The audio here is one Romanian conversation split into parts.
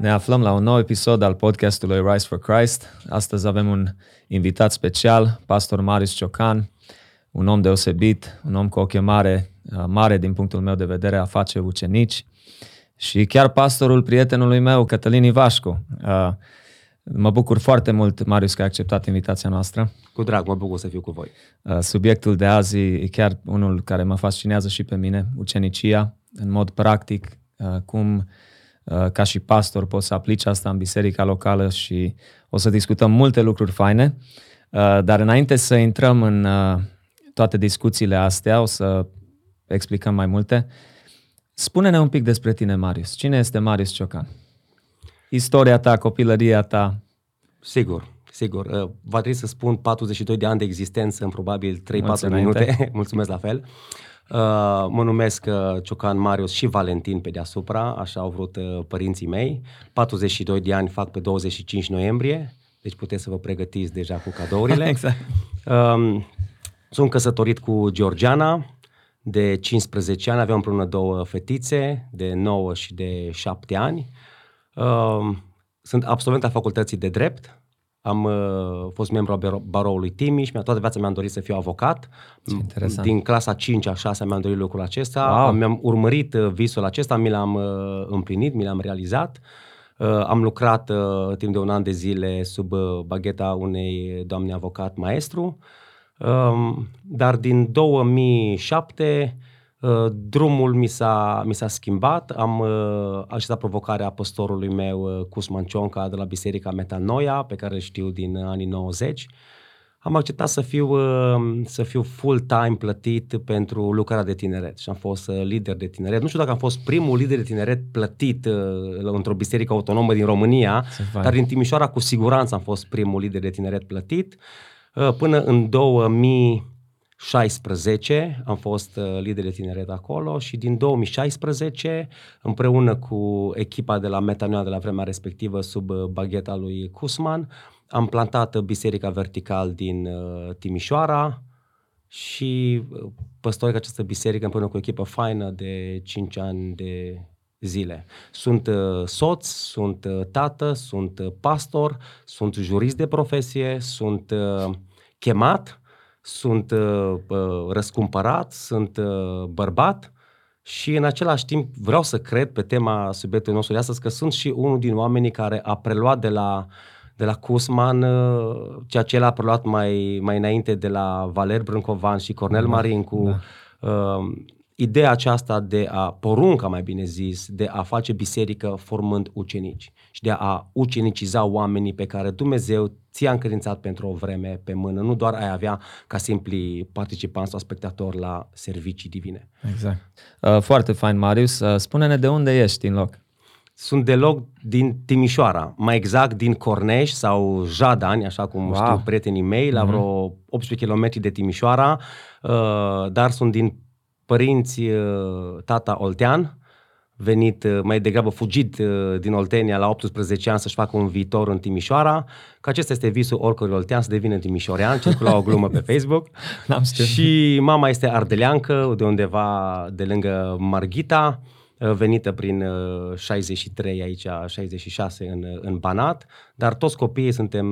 Ne aflăm la un nou episod al podcastului Rise for Christ. Astăzi avem un invitat special, pastor Marius Ciocan, un om deosebit, un om cu o chemare uh, mare din punctul meu de vedere a face ucenici și chiar pastorul prietenului meu, Cătălin Ivașcu. Uh, mă bucur foarte mult, Marius, că ai acceptat invitația noastră. Cu drag, mă bucur să fiu cu voi. Uh, subiectul de azi e chiar unul care mă fascinează și pe mine, ucenicia, în mod practic, cum ca și pastor poți să aplici asta în biserica locală și o să discutăm multe lucruri faine. Dar înainte să intrăm în toate discuțiile astea, o să explicăm mai multe. Spune-ne un pic despre tine, Marius. Cine este Marius Ciocan? Istoria ta, copilăria ta? Sigur, sigur. Uh, va trebui să spun 42 de ani de existență în probabil 3-4 minute. Mulțumesc la fel. Uh, mă numesc uh, Ciocan Marius și Valentin pe deasupra, așa au vrut părinții mei. 42 de ani fac pe 25 noiembrie, deci puteți să vă pregătiți deja cu cadourile. exact. Um, sunt căsătorit cu Georgiana, de 15 ani, aveam împreună două fetițe, de 9 și de 7 ani. Uh, sunt absolvent a facultății de drept, am uh, fost membru al baroului Timiș, toată viața mi-am dorit să fiu avocat. Interesant. Din clasa 5 a 6 mi-am dorit lucrul acesta. Wow. Mi-am urmărit uh, visul acesta, mi l-am uh, împlinit, mi l-am realizat. Uh, am lucrat uh, timp de un an de zile sub uh, bagheta unei doamne avocat maestru. Uh, dar din 2007 uh, drumul mi s-a, mi s-a schimbat. Am uh, acceptat provocarea pastorului meu, uh, Cusman Cionca, de la Biserica Metanoia, pe care îl știu din anii 90. Am acceptat să fiu, să fiu full-time plătit pentru lucrarea de tineret și am fost lider de tineret. Nu știu dacă am fost primul lider de tineret plătit într-o biserică autonomă din România, dar din Timișoara cu siguranță am fost primul lider de tineret plătit. Uh, până în 2016 am fost uh, lider de tineret acolo și din 2016, împreună cu echipa de la Metanoia de la vremea respectivă, sub uh, bagheta lui Cusman, am plantat Biserica Vertical din Timișoara și păstoric această biserică împreună cu o echipă faină de 5 ani de zile. Sunt uh, soț, sunt uh, tată, sunt uh, pastor, sunt jurist de profesie, sunt uh, chemat, sunt uh, uh, răscumpărat, sunt uh, bărbat și în același timp vreau să cred pe tema subiectului nostru de astăzi că sunt și unul din oamenii care a preluat de la de la Cusman, uh, ceea ce el a preluat mai, mai înainte de la Valer Brâncovan și Cornel da, Marincu, da. Uh, ideea aceasta de a, porunca mai bine zis, de a face biserică formând ucenici și de a uceniciza oamenii pe care Dumnezeu ți-a încredințat pentru o vreme pe mână, nu doar ai avea ca simpli participanți sau spectatori la servicii divine. Exact. Uh, foarte fain, Marius. Uh, spune-ne de unde ești în loc. Sunt deloc din Timișoara, mai exact din Corneș sau Jadani, așa cum wow. știu prietenii mei, la mm-hmm. vreo 18 km de Timișoara, uh, dar sunt din părinți uh, tata Oltean, venit uh, mai degrabă fugit uh, din Oltenia la 18 ani să-și facă un viitor în Timișoara, că acesta este visul oricărui oltean să devină timișorean, circula o glumă pe Facebook. N-am știut. Și mama este ardeleancă, de undeva de lângă Marghita, Uh, venită prin 63 uh, aici, 66 în, uh, în Banat, dar toți copiii suntem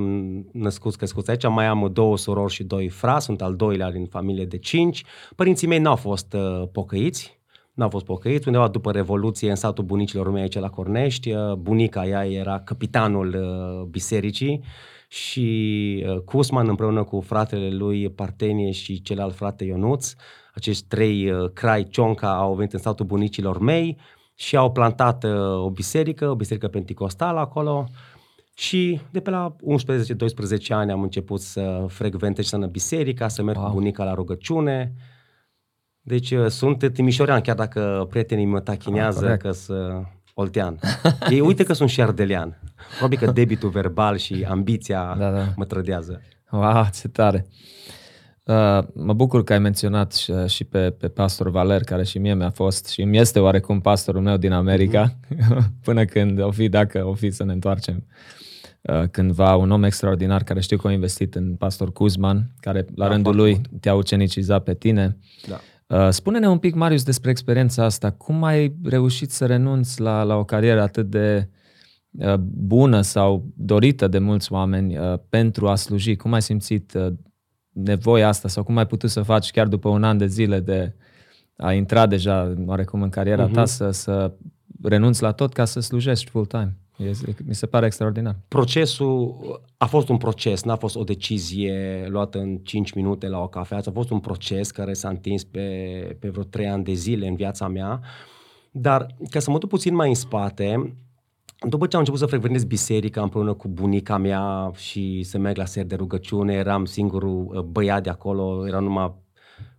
născuți, crescuți aici, mai am două surori și doi frați, sunt al doilea din familie de cinci. Părinții mei n-au fost uh, pocăiți, n-au fost pocăiți, undeva după Revoluție în satul bunicilor mei aici la Cornești, bunica ea era capitanul uh, bisericii și uh, Cusman împreună cu fratele lui Partenie și celălalt frate Ionuț acești trei uh, crai Cionca au venit în satul bunicilor mei și au plantat uh, o biserică, o biserică penticostală acolo și de pe la 11-12 ani am început să frecventez și să în biserica, să merg wow. cu bunica la rugăciune. Deci uh, sunt timișorean, chiar dacă prietenii mă tachinează ah, că să oltean. Ei uite că sunt și ardelean. Probabil că debitul verbal și ambiția da, da. mă trădează. Wow, ce tare! Uh, mă bucur că ai menționat și, uh, și pe, pe pastor Valer, care și mie mi-a fost și mi este oarecum pastorul meu din America, mm-hmm. până când o fi, dacă o fi să ne întoarcem uh, cândva, un om extraordinar care știu că a investit în pastor Kuzman, care la da, rândul lui te-a ucenicizat pe tine. Da. Uh, spune-ne un pic, Marius, despre experiența asta. Cum ai reușit să renunți la, la o carieră atât de uh, bună sau dorită de mulți oameni uh, pentru a sluji? Cum ai simțit uh, nevoia asta sau cum ai putut să faci chiar după un an de zile de a intra deja oarecum în cariera uh-huh. ta să, să renunți la tot ca să slujești full-time? Mi se pare extraordinar. Procesul a fost un proces, n-a fost o decizie luată în 5 minute la o cafea, a fost un proces care s-a întins pe, pe vreo 3 ani de zile în viața mea. Dar ca să mă duc puțin mai în spate, după ce am început să frecventez biserica împreună cu bunica mea și să merg la ser de rugăciune, eram singurul uh, băiat de acolo, erau numai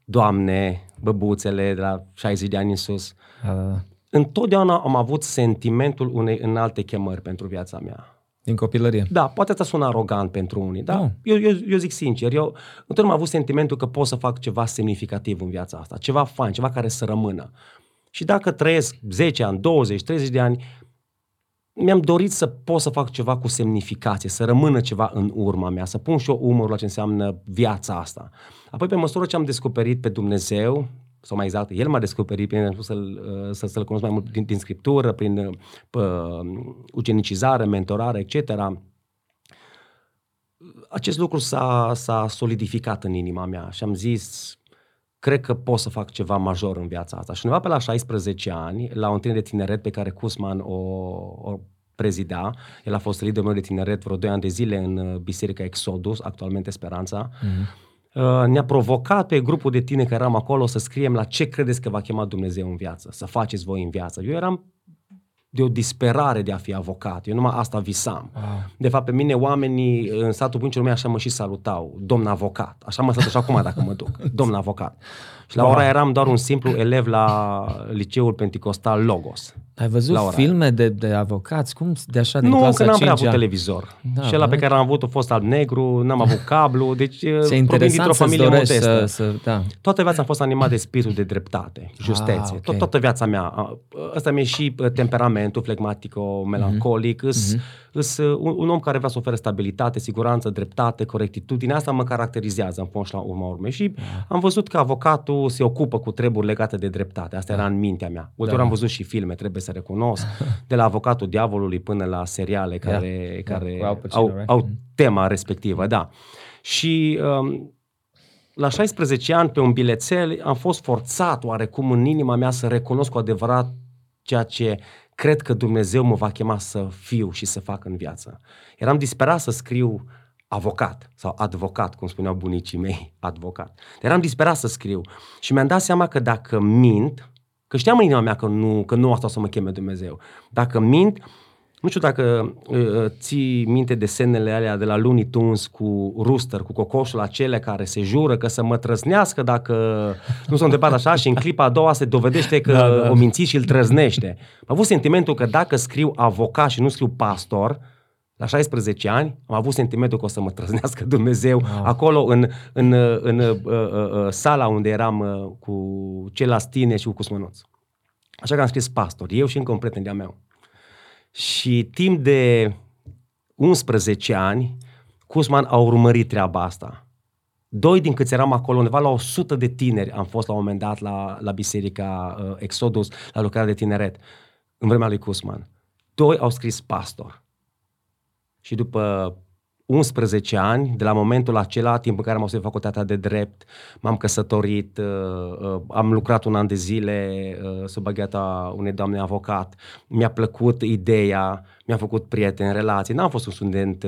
doamne, băbuțele de la 60 de ani în sus. Uh. Întotdeauna am avut sentimentul unei înalte chemări pentru viața mea. Din copilărie. Da, poate asta sună arogant pentru unii, dar no. eu, eu, eu zic sincer, eu întotdeauna am avut sentimentul că pot să fac ceva semnificativ în viața asta, ceva fain, ceva care să rămână. Și dacă trăiesc 10 ani, 20, 30 de ani, mi-am dorit să pot să fac ceva cu semnificație, să rămână ceva în urma mea, să pun și eu umărul la ce înseamnă viața asta. Apoi, pe măsură ce am descoperit pe Dumnezeu, sau mai exact, El m-a descoperit prin să-l, uh, să, să-l cunosc mai mult din, din scriptură, prin uh, ucenicizare, mentorare, etc., acest lucru s-a, s-a solidificat în inima mea și am zis, cred că pot să fac ceva major în viața asta. Și undeva pe la 16 ani, la o întâlnire de tineret pe care Cusman o, o prezida, el a fost liderul meu de tineret vreo 2 ani de zile în uh, Biserica Exodus, actualmente Speranța, mm-hmm. ne-a provocat pe grupul de tine care eram acolo să scriem la ce credeți că va chema Dumnezeu în viață, să faceți voi în viață. Eu eram de o disperare de a fi avocat. Eu numai asta visam. Wow. De fapt, pe mine oamenii în satul bunicilor mei așa mă și salutau. Domn avocat. Așa mă sunt și acum dacă mă duc. Domn avocat. Și la ora eram doar un simplu elev la liceul Pentecostal Logos. Ai văzut filme de, de avocați? Cum de așa din Nu, clasa că n-am prea avut televizor. Da, și ăla pe care l-am avut a fost alb-negru, n-am avut cablu, deci Se provin dintr-o familie modestă. Să, să, da. Toată viața am fost animat de spiritul de dreptate, justețe. Ah, okay. Tot, toată viața mea. Ăsta mi-e și temperamentul flegmatico-melancolic. Mm-hmm. Mm-hmm. un, un om care vrea să ofere stabilitate, siguranță, dreptate, corectitudine. Asta mă caracterizează în fond și la urma urmei. Și da. am văzut că avocatul se ocupă cu treburi legate de dreptate. Asta da. era în mintea mea. Ulterior da. am văzut și filme, trebuie să recunosc, de la avocatul diavolului până la seriale care, yeah. care yeah. au, right? au mm. tema respectivă, da. Și um, la 16 ani, pe un bilețel, am fost forțat oarecum în inima mea să recunosc cu adevărat ceea ce cred că Dumnezeu mă va chema să fiu și să fac în viață. Eram disperat să scriu avocat sau advocat, cum spuneau bunicii mei, advocat. Eram disperat să scriu și mi-am dat seama că dacă mint, că știam în inima mea că nu, că nu asta o să mă cheme Dumnezeu, dacă mint, nu știu dacă uh, ții minte desenele alea de la Looney Tunes cu Rooster, cu cocoșul acele care se jură că să mă trăznească dacă nu s-a întâmplat așa și în clipa a doua se dovedește că da, da. o minți și îl trăznește. Am avut sentimentul că dacă scriu avocat și nu scriu pastor, la 16 ani am avut sentimentul că o să mă trăznească Dumnezeu wow. acolo în, în, în, în uh, uh, uh, sala unde eram uh, cu ceilalți tine și cu Cusmănuț. Așa că am scris pastor, eu și încă un prieten de-a meu. Și timp de 11 ani, Cusman a urmărit treaba asta. Doi din câți eram acolo, undeva la 100 de tineri am fost la un moment dat la, la biserica uh, Exodus, la lucrarea de tineret, în vremea lui Cusman. Doi au scris pastor. Și după 11 ani, de la momentul acela, timp în care am fost facultatea de drept, m-am căsătorit, uh, uh, am lucrat un an de zile uh, sub bagheta unei doamne avocat, mi-a plăcut ideea, mi-am făcut prieteni, relații, n-am fost un student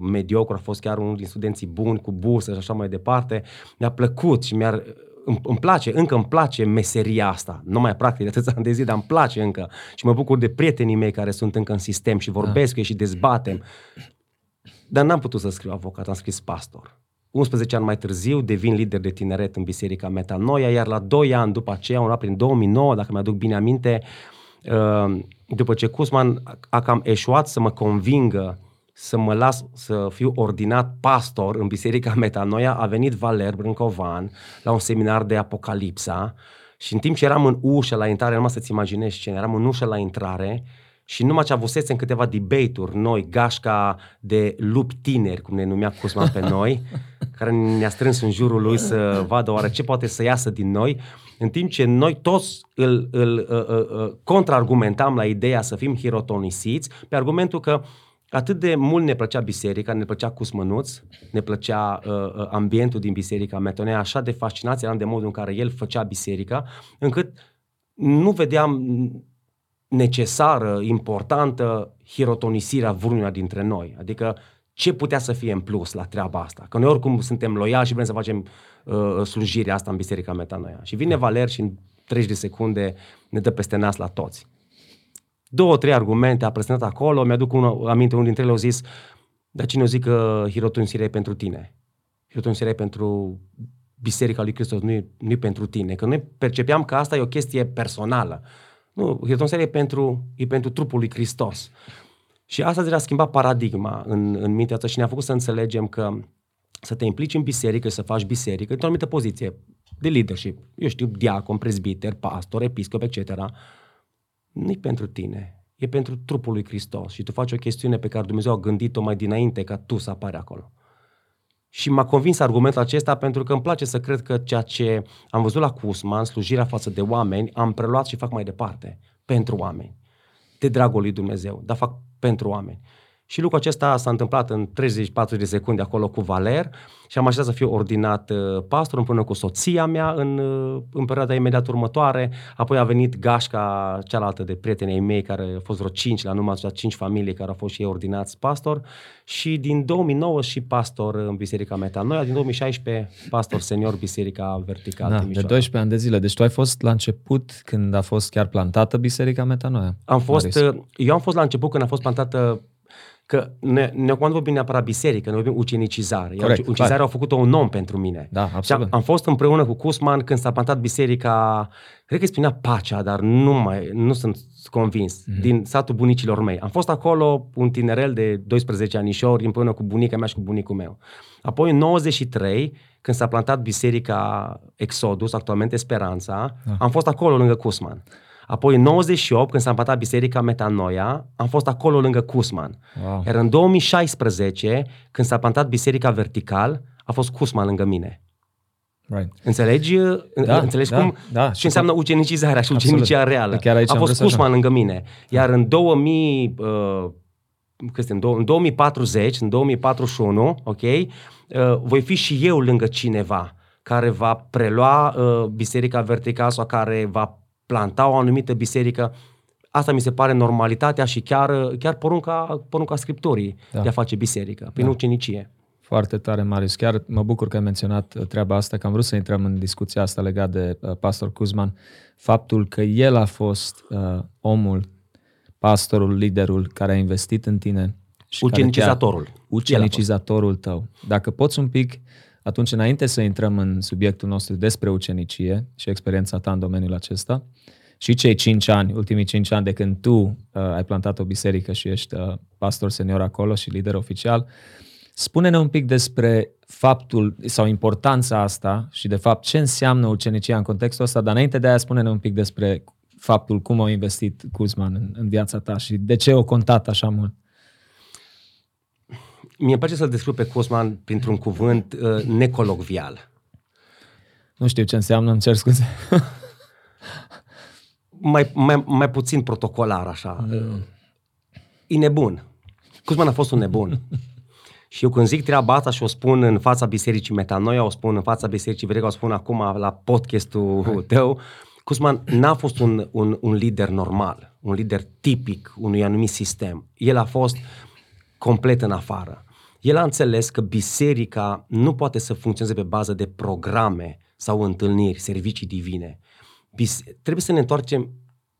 mediocru, a fost chiar unul din studenții buni, cu bursă și așa mai departe, mi-a plăcut și mi-a îmi, îmi place, încă îmi place meseria asta. Nu mai practic de atâția ani de zi, dar îmi place încă. Și mă bucur de prietenii mei care sunt încă în sistem și vorbesc da. cu ei și dezbatem. Dar n-am putut să scriu avocat, am scris pastor. 11 ani mai târziu devin lider de tineret în Biserica Metanoia, iar la 2 ani după aceea, una prin 2009, dacă mi-aduc bine aminte, uh, după ce Cusman a cam eșuat să mă convingă să mă las să fiu ordinat pastor în Biserica Metanoia, a venit Valer Brâncovan la un seminar de Apocalipsa și în timp ce eram în ușă la intrare, numai să-ți imaginezi ce eram în ușă la intrare și numai ce avusese în câteva debate-uri noi, gașca de lupi tineri, cum ne numea Cusman pe noi, care ne-a strâns în jurul lui să vadă oare ce poate să iasă din noi, în timp ce noi toți îl, îl uh, uh, uh, contraargumentam la ideea să fim hirotonisiți, pe argumentul că atât de mult ne plăcea biserica, ne plăcea Cusmănuț, ne plăcea uh, uh, ambientul din biserica Metonea, așa de fascinați eram de modul în care el făcea biserica, încât nu vedeam necesară, importantă hirotonisirea vreunua dintre noi. Adică ce putea să fie în plus la treaba asta? Că noi oricum suntem loiali și vrem să facem uh, slujirea asta în Biserica Metanoia. Și vine Valer și în 30 de secunde ne dă peste nas la toți. Două, trei argumente a prezentat acolo, mi-aduc un, aminte, unul dintre ele au zis, dar cine o zic că hirotonisirea e pentru tine? Hirotonisirea e pentru Biserica lui Hristos, nu e, nu e pentru tine. Că noi percepeam că asta e o chestie personală. Nu, hirotonisirea e pentru, e pentru trupul lui Hristos. Și asta deja a schimbat paradigma în, în mintea asta și ne-a făcut să înțelegem că să te implici în biserică, să faci biserică, într-o anumită poziție de leadership, eu știu, diacon, prezbiter, pastor, episcop, etc., nu e pentru tine, e pentru trupul lui Hristos și tu faci o chestiune pe care Dumnezeu a gândit-o mai dinainte ca tu să apari acolo. Și m-a convins argumentul acesta pentru că îmi place să cred că ceea ce am văzut la Cusman, slujirea față de oameni, am preluat și fac mai departe, pentru oameni, de dragul lui Dumnezeu, dar fac pentru oameni. Și lucrul acesta s-a întâmplat în 30-40 de secunde acolo cu Valer și am așteptat să fiu ordinat uh, pastor împreună cu soția mea în, uh, în perioada imediat următoare. Apoi a venit gașca cealaltă de prietenii mei, care au fost vreo 5 la numai 5 familii care au fost și ei ordinați pastor. Și din 2009 și pastor în Biserica Metanoia, din 2016 pastor senior Biserica Vertical. Da, de 12 ani de zile. Deci tu ai fost la început când a fost chiar plantată Biserica Metanoia. Am fost, Maris. Uh, eu am fost la început când a fost plantată Că ne, ne nu vorbim neapărat biserică, ne vorbim ucenicizare. Corect, ucenicizarea au făcut-o un om pentru mine. Da, absolut. Și am, am fost împreună cu Cusman când s-a plantat biserica, cred că îi spunea Pacea, dar nu, mai, nu sunt convins, mm-hmm. din satul bunicilor mei. Am fost acolo un tinerel de 12 anișori împreună cu bunica mea și cu bunicul meu. Apoi în 93, când s-a plantat biserica Exodus, actualmente Speranța, da. am fost acolo lângă Cusman. Apoi în 98, când s-a împatat Biserica Metanoia, am fost acolo lângă Cusman. Wow. Iar în 2016, când s-a plantat Biserica Vertical, a fost Cusman lângă mine. Right. Înțelegi, da, înțelegi da, cum, da, ce înseamnă ucenicizarea și ucenicia reală? Chiar aici a fost Cusman lângă mine. Iar în 2000, uh, în 2040, în 2041, ok, uh, voi fi și eu lângă cineva care va prelua uh, Biserica Vertical sau care va planta o anumită biserică, asta mi se pare normalitatea și chiar, chiar porunca, porunca Scripturii da. de a face biserică, prin da. ucenicie. Foarte tare, Marius. Chiar mă bucur că ai menționat uh, treaba asta, că am vrut să intrăm în discuția asta legat de uh, pastor Kuzman. Faptul că el a fost uh, omul, pastorul, liderul care a investit în tine. Și ucenicizatorul. Chiar, ucenicizatorul tău. Dacă poți un pic, atunci înainte să intrăm în subiectul nostru despre ucenicie și experiența ta în domeniul acesta, și cei cinci ani, ultimii cinci ani de când tu uh, ai plantat o biserică și ești uh, pastor senior acolo și lider oficial, spune-ne un pic despre faptul sau importanța asta și de fapt ce înseamnă ucenicia în contextul ăsta, dar înainte de aia spune-ne un pic despre faptul cum a investit Kuzman în, în viața ta și de ce o contat așa mult. Mie îmi place să-l descriu pe Kuzman printr-un cuvânt uh, necolocvial. Nu știu ce înseamnă, îmi cer scuze. mai, mai, mai puțin protocolar, așa. Mm. E nebun. Cusman a fost un nebun. și eu când zic treaba asta și o spun în fața bisericii Metanoia, o spun în fața bisericii Verega, o spun acum la podcastul Hai. tău, Cusman n-a fost un, un, un lider normal, un lider tipic unui anumit sistem. El a fost complet în afară. El a înțeles că biserica nu poate să funcționeze pe bază de programe sau întâlniri, servicii divine trebuie să ne întoarcem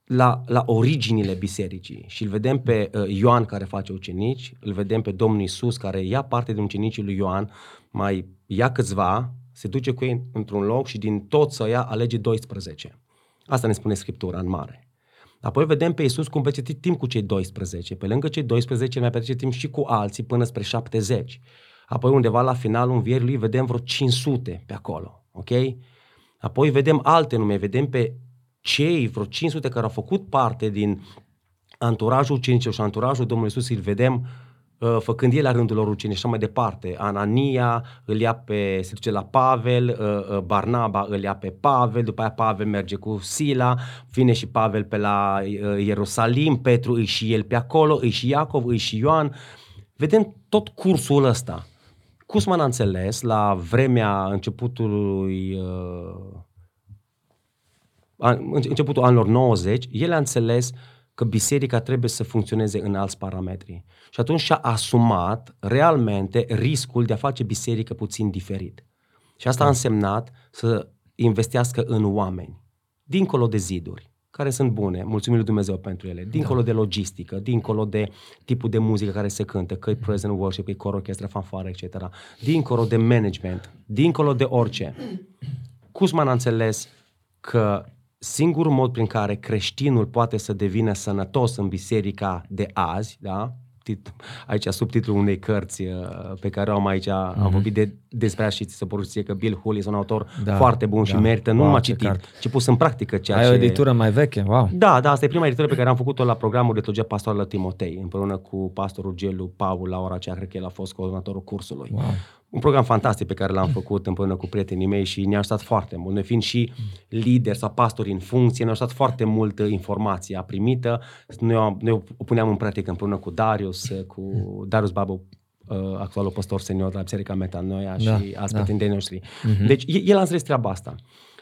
la, la originile bisericii și îl vedem pe uh, Ioan care face ucenici, îl vedem pe Domnul Isus care ia parte din ucenicii lui Ioan, mai ia câțiva, se duce cu ei într-un loc și din tot să ia alege 12. Asta ne spune Scriptura în mare. Apoi vedem pe Isus cum petrece timp cu cei 12. Pe lângă cei 12 mai petrece timp și cu alții până spre 70. Apoi undeva la finalul învierii vedem vreo 500 pe acolo. Ok? Apoi vedem alte nume, vedem pe cei vreo 500 care au făcut parte din anturajul ucenicilor și anturajul Domnului Iisus, îl vedem uh, făcând el la rândul lor ucenici și așa mai departe. Anania îl ia pe, se duce la Pavel, uh, uh, Barnaba îl ia pe Pavel, după aia Pavel merge cu Sila, vine și Pavel pe la Ierusalim, Petru îi și el pe acolo, îi și Iacov, îi și Ioan. Vedem tot cursul ăsta. Cusman a înțeles la vremea începutului începutul anilor 90, el a înțeles că biserica trebuie să funcționeze în alți parametri. Și atunci și-a asumat realmente riscul de a face biserică puțin diferit. Și asta a da. însemnat să investească în oameni, dincolo de ziduri, care sunt bune, mulțumim lui Dumnezeu pentru ele, dincolo da. de logistică, dincolo de tipul de muzică care se cântă, că e present worship, că e cor, orchestră, fanfară, etc., dincolo de management, dincolo de orice. Cusman a înțeles că singurul mod prin care creștinul poate să devină sănătos în biserica de azi, da? aici subtitlul unei cărți uh, pe care o am aici, mm-hmm. am mhm. vorbit de, despre și ți se păruse că Bill Hull este un autor da, foarte bun da. și merită, nu wow, numai citit, ci pus în practică ceea Ai ce... o editură mai veche, wow. Da, da, asta e prima editură pe care am făcut-o la programul de teologie pastorală la Timotei, împreună cu pastorul Gelu Paul, la ora aceea, cred că el a fost coordonatorul cursului. Wow un program fantastic pe care l-am făcut împreună cu prietenii mei și ne-a ajutat foarte mult. Noi fiind și lideri sau pastori în funcție, ne-a ajutat foarte mult informația primită. Noi o, noi o puneam în practică împreună cu Darius, cu Darius Babu, uh, actualul pastor senior la Biserica Metanoia da, și alți da. prieteni noștri. Uh-huh. Deci el a înțeles treaba asta.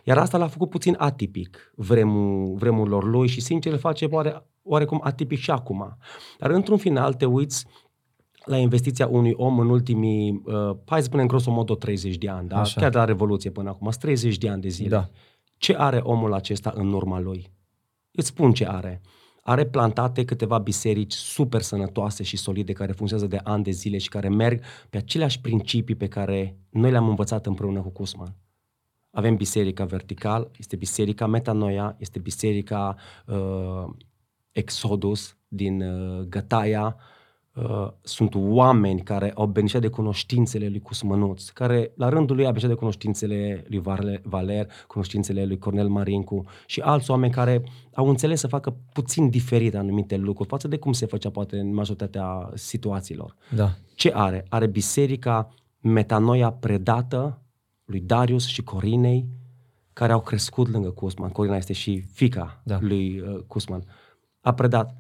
Iar asta l-a făcut puțin atipic vremul, vremurilor lui și sincer îl face oare, oarecum atipic și acum. Dar într-un final te uiți la investiția unui om în ultimii, uh, hai să spunem grosomodă 30 de ani, da? chiar de la Revoluție până acum, 30 de ani de zile. Da. Ce are omul acesta în urma lui? Îți spun ce are. Are plantate câteva biserici super sănătoase și solide care funcționează de ani de zile și care merg pe aceleași principii pe care noi le-am învățat împreună cu Cusman. Avem biserica vertical, este biserica Metanoia, este biserica uh, Exodus din uh, Gătaia, Uh, sunt oameni care au beneficiat de cunoștințele lui Cusmănuț, care la rândul lui a beneficiat de cunoștințele lui Valer, cunoștințele lui Cornel Marincu și alți oameni care au înțeles să facă puțin diferit anumite lucruri față de cum se făcea poate în majoritatea situațiilor. Da. Ce are? Are biserica metanoia predată lui Darius și Corinei, care au crescut lângă Cusman. Corina este și fica da. lui uh, Cusman. A predat Dom'le,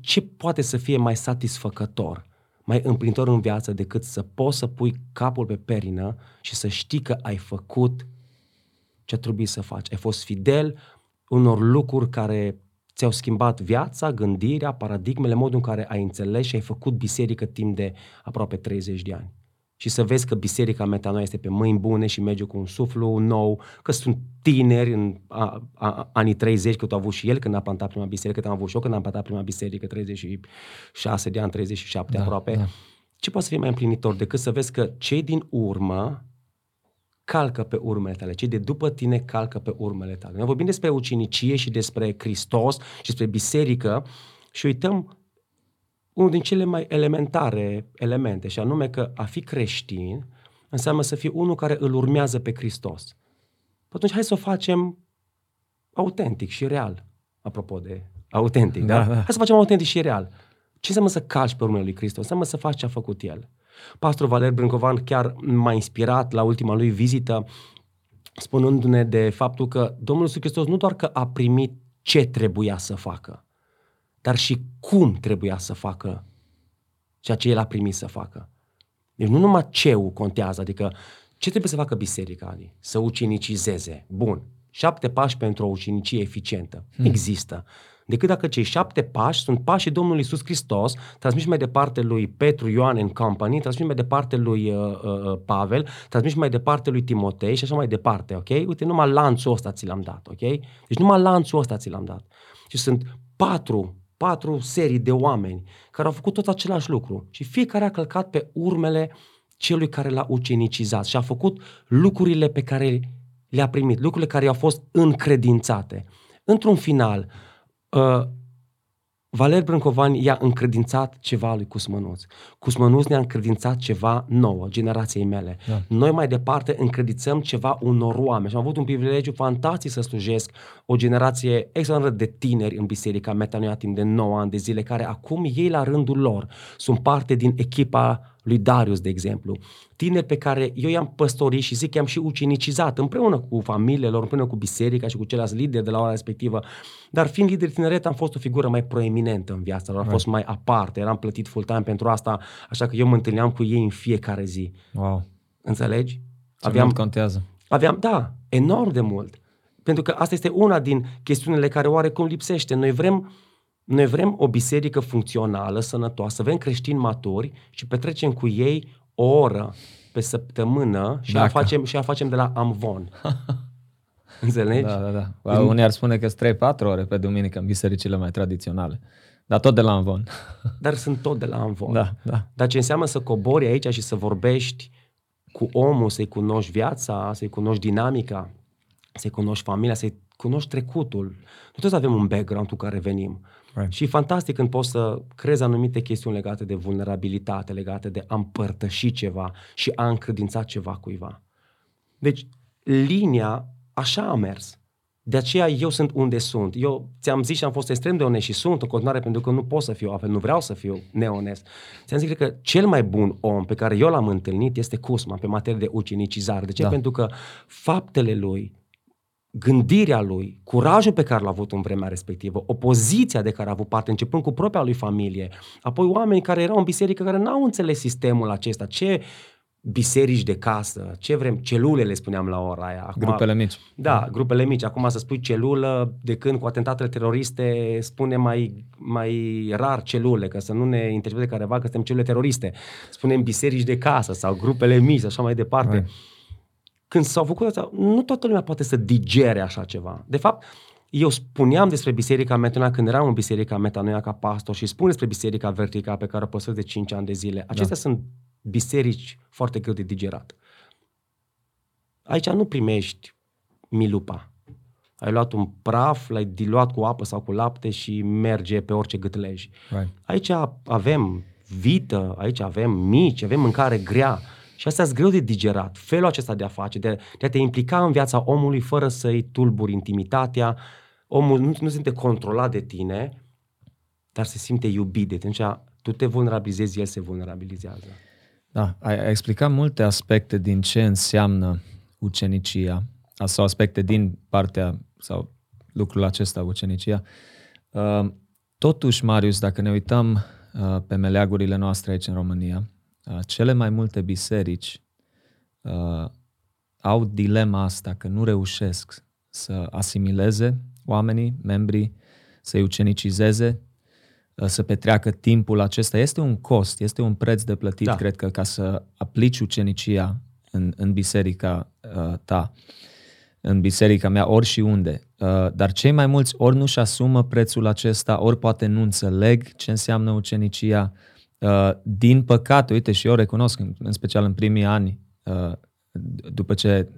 ce poate să fie mai satisfăcător, mai împlinitor în viață decât să poți să pui capul pe perină și să știi că ai făcut ce trebuie să faci. Ai fost fidel unor lucruri care ți-au schimbat viața, gândirea, paradigmele, modul în care ai înțeles și ai făcut biserică timp de aproape 30 de ani și să vezi că biserica metanoia este pe mâini bune și merge cu un suflu nou, că sunt tineri în a, a, anii 30, cât au avut și el când a plantat prima biserică, cât am avut și eu când am plantat prima biserică, 36 de ani, 37 da, aproape. Da. Ce poate să fie mai împlinitor decât să vezi că cei din urmă calcă pe urmele tale, cei de după tine calcă pe urmele tale. Noi vorbim despre ucinicie și despre Hristos și despre biserică și uităm unul din cele mai elementare elemente, și anume că a fi creștin înseamnă să fii unul care îl urmează pe Hristos. Atunci hai să o facem autentic și real. Apropo de autentic, da? da? da. Hai să facem autentic și real. Ce înseamnă să calci pe urmele lui Hristos? Înseamnă să faci ce a făcut El. Pastor Valer Brâncovan chiar m-a inspirat la ultima lui vizită spunându-ne de faptul că Domnul Iisus Hristos nu doar că a primit ce trebuia să facă, dar și cum trebuia să facă ceea ce el a primit să facă. Deci nu numai ceu contează, adică ce trebuie să facă biserica, Adi? Să ucenicizeze. Bun. Șapte pași pentru o ucenicie eficientă. Hmm. Există. Decât dacă cei șapte pași sunt pașii Domnului Iisus Hristos, transmiși mai departe lui Petru, Ioan în Company, transmiși mai departe lui uh, uh, uh, Pavel, transmiși mai departe lui Timotei și așa mai departe, ok? Uite, numai lanțul ăsta ți l-am dat, ok? Deci numai lanțul ăsta ți l-am dat. Și sunt patru patru serii de oameni care au făcut tot același lucru și fiecare a călcat pe urmele celui care l-a ucenicizat și a făcut lucrurile pe care le-a primit, lucrurile care i-au fost încredințate. Într-un final, uh, Valer Brâncovan i-a încredințat ceva lui Cusmănuț. Cusmănuț ne-a încredințat ceva nouă, generației mele. Da. Noi mai departe încredițăm ceva unor oameni. Și am avut un privilegiu fantastic să slujesc o generație extraordinar de tineri în Biserica Metanoia timp de 9 ani de zile, care acum ei la rândul lor sunt parte din echipa lui Darius, de exemplu. Tineri pe care eu i-am păstorit și zic că i-am și ucenicizat împreună cu familiile lor, împreună cu biserica și cu ceilalți lideri de la ora respectivă. Dar fiind lider tineret, am fost o figură mai proeminentă în viața lor, am fost mai aparte, eram plătit full-time pentru asta, așa că eu mă întâlneam cu ei în fiecare zi. Wow. Înțelegi? Ce aveam, mult contează. Aveam, da, enorm de mult. Pentru că asta este una din chestiunile care oarecum lipsește. Noi vrem noi vrem o biserică funcțională, sănătoasă, vrem creștini maturi și petrecem cu ei o oră pe săptămână și a facem, și a facem de la Amvon. Înțelegi? Da, da, da. În... Unii ar spune că sunt 3-4 ore pe duminică în bisericile mai tradiționale. Dar tot de la Amvon. Dar sunt tot de la Amvon. Da, da. Dar ce înseamnă să cobori aici și să vorbești cu omul, să-i cunoști viața, să-i cunoști dinamica, să-i cunoști familia, să-i cunoști trecutul. Nu trebuie să avem un background cu care venim. Right. Și e fantastic când poți să crezi anumite chestiuni legate de vulnerabilitate, legate de a împărtăși ceva și a încredința ceva cuiva. Deci, linia așa a mers. De aceea eu sunt unde sunt. Eu ți-am zis și am fost extrem de onest și sunt în continuare pentru că nu pot să fiu altfel, nu vreau să fiu neonest. Ți-am zis că cel mai bun om pe care eu l-am întâlnit este Cusma pe materie de ucenicizare. De ce? Da. Pentru că faptele lui, gândirea lui, curajul pe care l-a avut în vremea respectivă, opoziția de care a avut parte, începând cu propria lui familie, apoi oameni care erau în biserică care n-au înțeles sistemul acesta, ce biserici de casă, ce vrem, celule le spuneam la ora aia. Acum, grupele mici. Da, grupele mici. Acum să spui celulă, de când cu atentatele teroriste spune mai, mai rar celule, că să nu ne interpreteze careva că suntem celule teroriste. Spunem biserici de casă sau grupele mici, așa mai departe. Right când s-au făcut asta, nu toată lumea poate să digere așa ceva. De fapt, eu spuneam despre Biserica Metanoia când eram în Biserica Metanoia ca pastor și spun despre Biserica Vertica pe care o păstrez de 5 ani de zile. Acestea da. sunt biserici foarte greu de digerat. Aici nu primești milupa. Ai luat un praf, l-ai diluat cu apă sau cu lapte și merge pe orice gâtlej. Right. Aici avem vită, aici avem mici, avem mâncare grea. Și asta e greu de digerat, felul acesta de a face, de, de a te implica în viața omului fără să-i tulburi intimitatea. Omul nu, nu se simte controlat de tine, dar se simte iubit de tine. Atunci tu te vulnerabilizezi, el se vulnerabilizează. Da, ai, ai explicat multe aspecte din ce înseamnă ucenicia, sau aspecte din partea, sau lucrul acesta, ucenicia. Uh, totuși, Marius, dacă ne uităm uh, pe meleagurile noastre aici în România, Uh, cele mai multe biserici uh, au dilema asta că nu reușesc să asimileze oamenii, membrii, să-i ucenicizeze, uh, să petreacă timpul acesta. Este un cost, este un preț de plătit, da. cred că, ca să aplici ucenicia în, în biserica uh, ta, în biserica mea, ori și unde. Uh, dar cei mai mulți ori nu-și asumă prețul acesta, ori poate nu înțeleg ce înseamnă ucenicia, uh, Uh, din păcate, uite, și eu recunosc, în special în primii ani, uh, după ce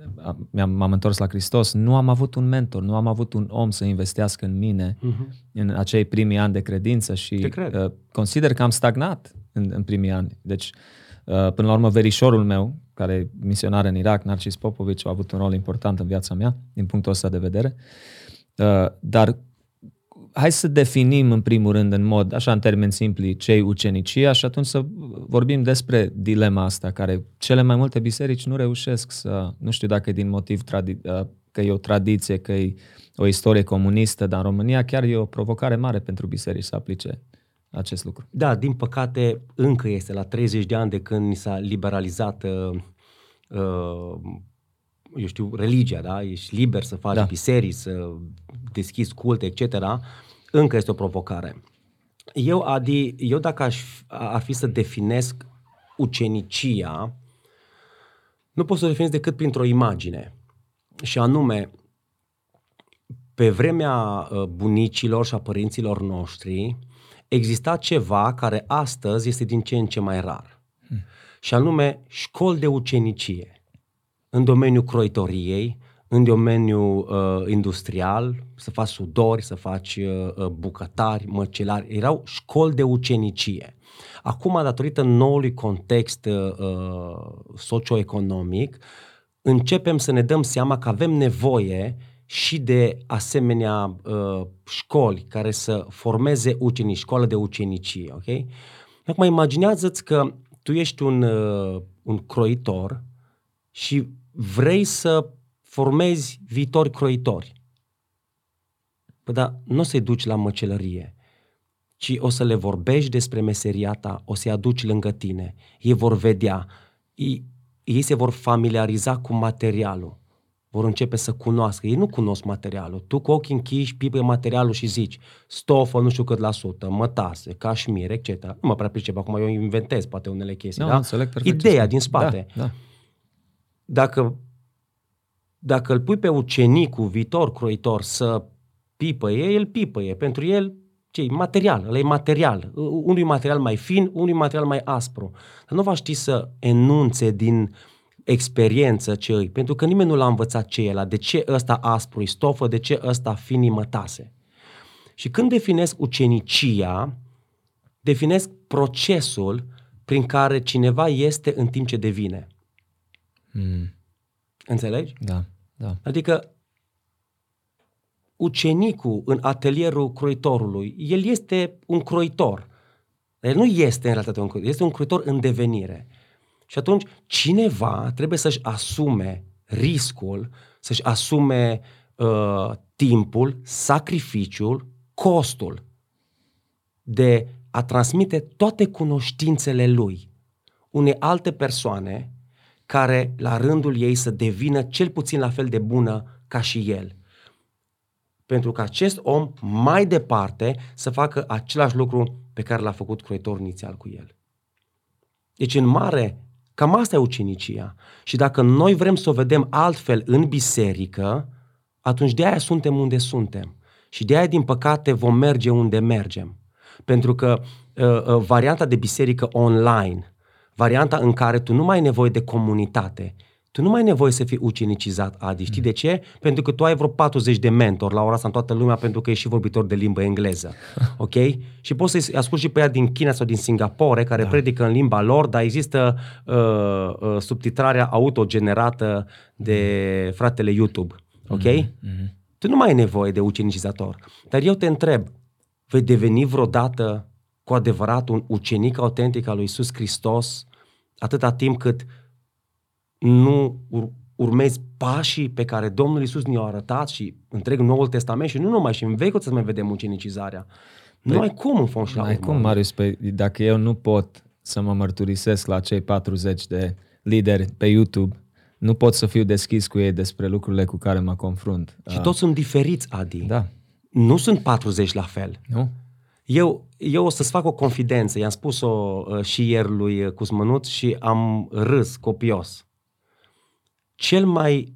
m-am întors la Hristos, nu am avut un mentor, nu am avut un om să investească în mine uh-huh. în acei primii ani de credință și uh, consider că am stagnat în, în primii ani. Deci, uh, până la urmă, verișorul meu, care e misionar în Irak, Narcis Popovici, a avut un rol important în viața mea, din punctul ăsta de vedere. Uh, dar hai să definim în primul rând în mod, așa în termeni simpli, cei ucenicia și atunci să vorbim despre dilema asta, care cele mai multe biserici nu reușesc să, nu știu dacă e din motiv tradi- uh, că e o tradiție, că e o istorie comunistă, dar în România chiar e o provocare mare pentru biserici să aplice acest lucru. Da, din păcate încă este la 30 de ani de când ni s-a liberalizat uh, uh, eu știu, religia, da? Ești liber să faci da. biserici, să deschizi culte, etc încă este o provocare. Eu, Adi, eu dacă aș, ar fi să definesc ucenicia, nu pot să o definez decât printr-o imagine. Și anume, pe vremea uh, bunicilor și a părinților noștri, exista ceva care astăzi este din ce în ce mai rar. Hmm. Și anume, școli de ucenicie. În domeniul croitoriei, în domeniul uh, industrial, să faci sudori, să faci uh, uh, bucătari, măcelari. Erau școli de ucenicie. Acum, datorită noului context uh, uh, socioeconomic, începem să ne dăm seama că avem nevoie și de asemenea uh, școli care să formeze ucenici, școală de ucenicie, ok? Acum imaginează-ți că tu ești un, uh, un croitor și vrei să formezi viitori croitori. Păi da, nu o să-i duci la măcelărie, ci o să le vorbești despre meseria ta, o să-i aduci lângă tine. Ei vor vedea, ei, ei se vor familiariza cu materialul, vor începe să cunoască. Ei nu cunosc materialul. Tu cu ochii închiși pipă materialul și zici stofă nu știu cât la sută, mătase, cașmir, etc. Nu mă prea pricep, acum eu inventez poate unele chestii. Nu, da? înțeleg perfect ce Ideea spui. din spate. Da, da. Dacă, dacă îl pui pe ucenicul viitor croitor să pipăie, el pipăie. Pentru el ce material, ăla e material. Unui material mai fin, unui material mai aspru. Dar nu va ști să enunțe din experiență ce îi, pentru că nimeni nu l-a învățat ce e ăla, de ce ăsta aspru e stofă, de ce ăsta fin e mătase. Și când definesc ucenicia, definesc procesul prin care cineva este în timp ce devine. Mm, Înțelegi? da, da. Adică ucenicul în atelierul croitorului, el este un croitor. El nu este în realitate un croitor, este un croitor în devenire. Și atunci cineva trebuie să-și asume riscul, să-și asume uh, timpul, sacrificiul, costul de a transmite toate cunoștințele lui unei alte persoane care la rândul ei să devină cel puțin la fel de bună ca și el. Pentru că acest om mai departe să facă același lucru pe care l-a făcut croitorul inițial cu el. Deci în mare, cam asta e ucenicia. Și dacă noi vrem să o vedem altfel în biserică, atunci de aia suntem unde suntem. Și de aia, din păcate, vom merge unde mergem. Pentru că uh, uh, varianta de biserică online, varianta în care tu nu mai ai nevoie de comunitate, tu nu mai ai nevoie să fii ucenicizat, Adi. Știi de ce? Pentru că tu ai vreo 40 de mentori la ora asta în toată lumea pentru că ești și vorbitor de limbă engleză. Ok? Și poți să-i asculti și pe ea din China sau din Singapore care da. predică în limba lor, dar există uh, uh, subtitrarea autogenerată de fratele YouTube. Ok? Mm-hmm. Tu nu mai ai nevoie de ucenicizator. Dar eu te întreb, vei deveni vreodată cu adevărat un ucenic autentic al lui Isus Hristos atâta timp cât nu ur- urmezi pașii pe care Domnul Isus ne-a arătat și întreg Noul Testament și nu numai și în Vechiul să mai vedem ucenicizarea. Nu Păi, ai cum în fond și la Ai urmă. cum, Marius, pe, dacă eu nu pot să mă mărturisesc la cei 40 de lideri pe YouTube, nu pot să fiu deschis cu ei despre lucrurile cu care mă confrunt. Și toți sunt diferiți, Adi. Da, Nu sunt 40 la fel. nu? Eu, eu o să-ți fac o confidență, i-am spus-o uh, și ieri lui uh, Cusmănut și am râs copios. Cel mai,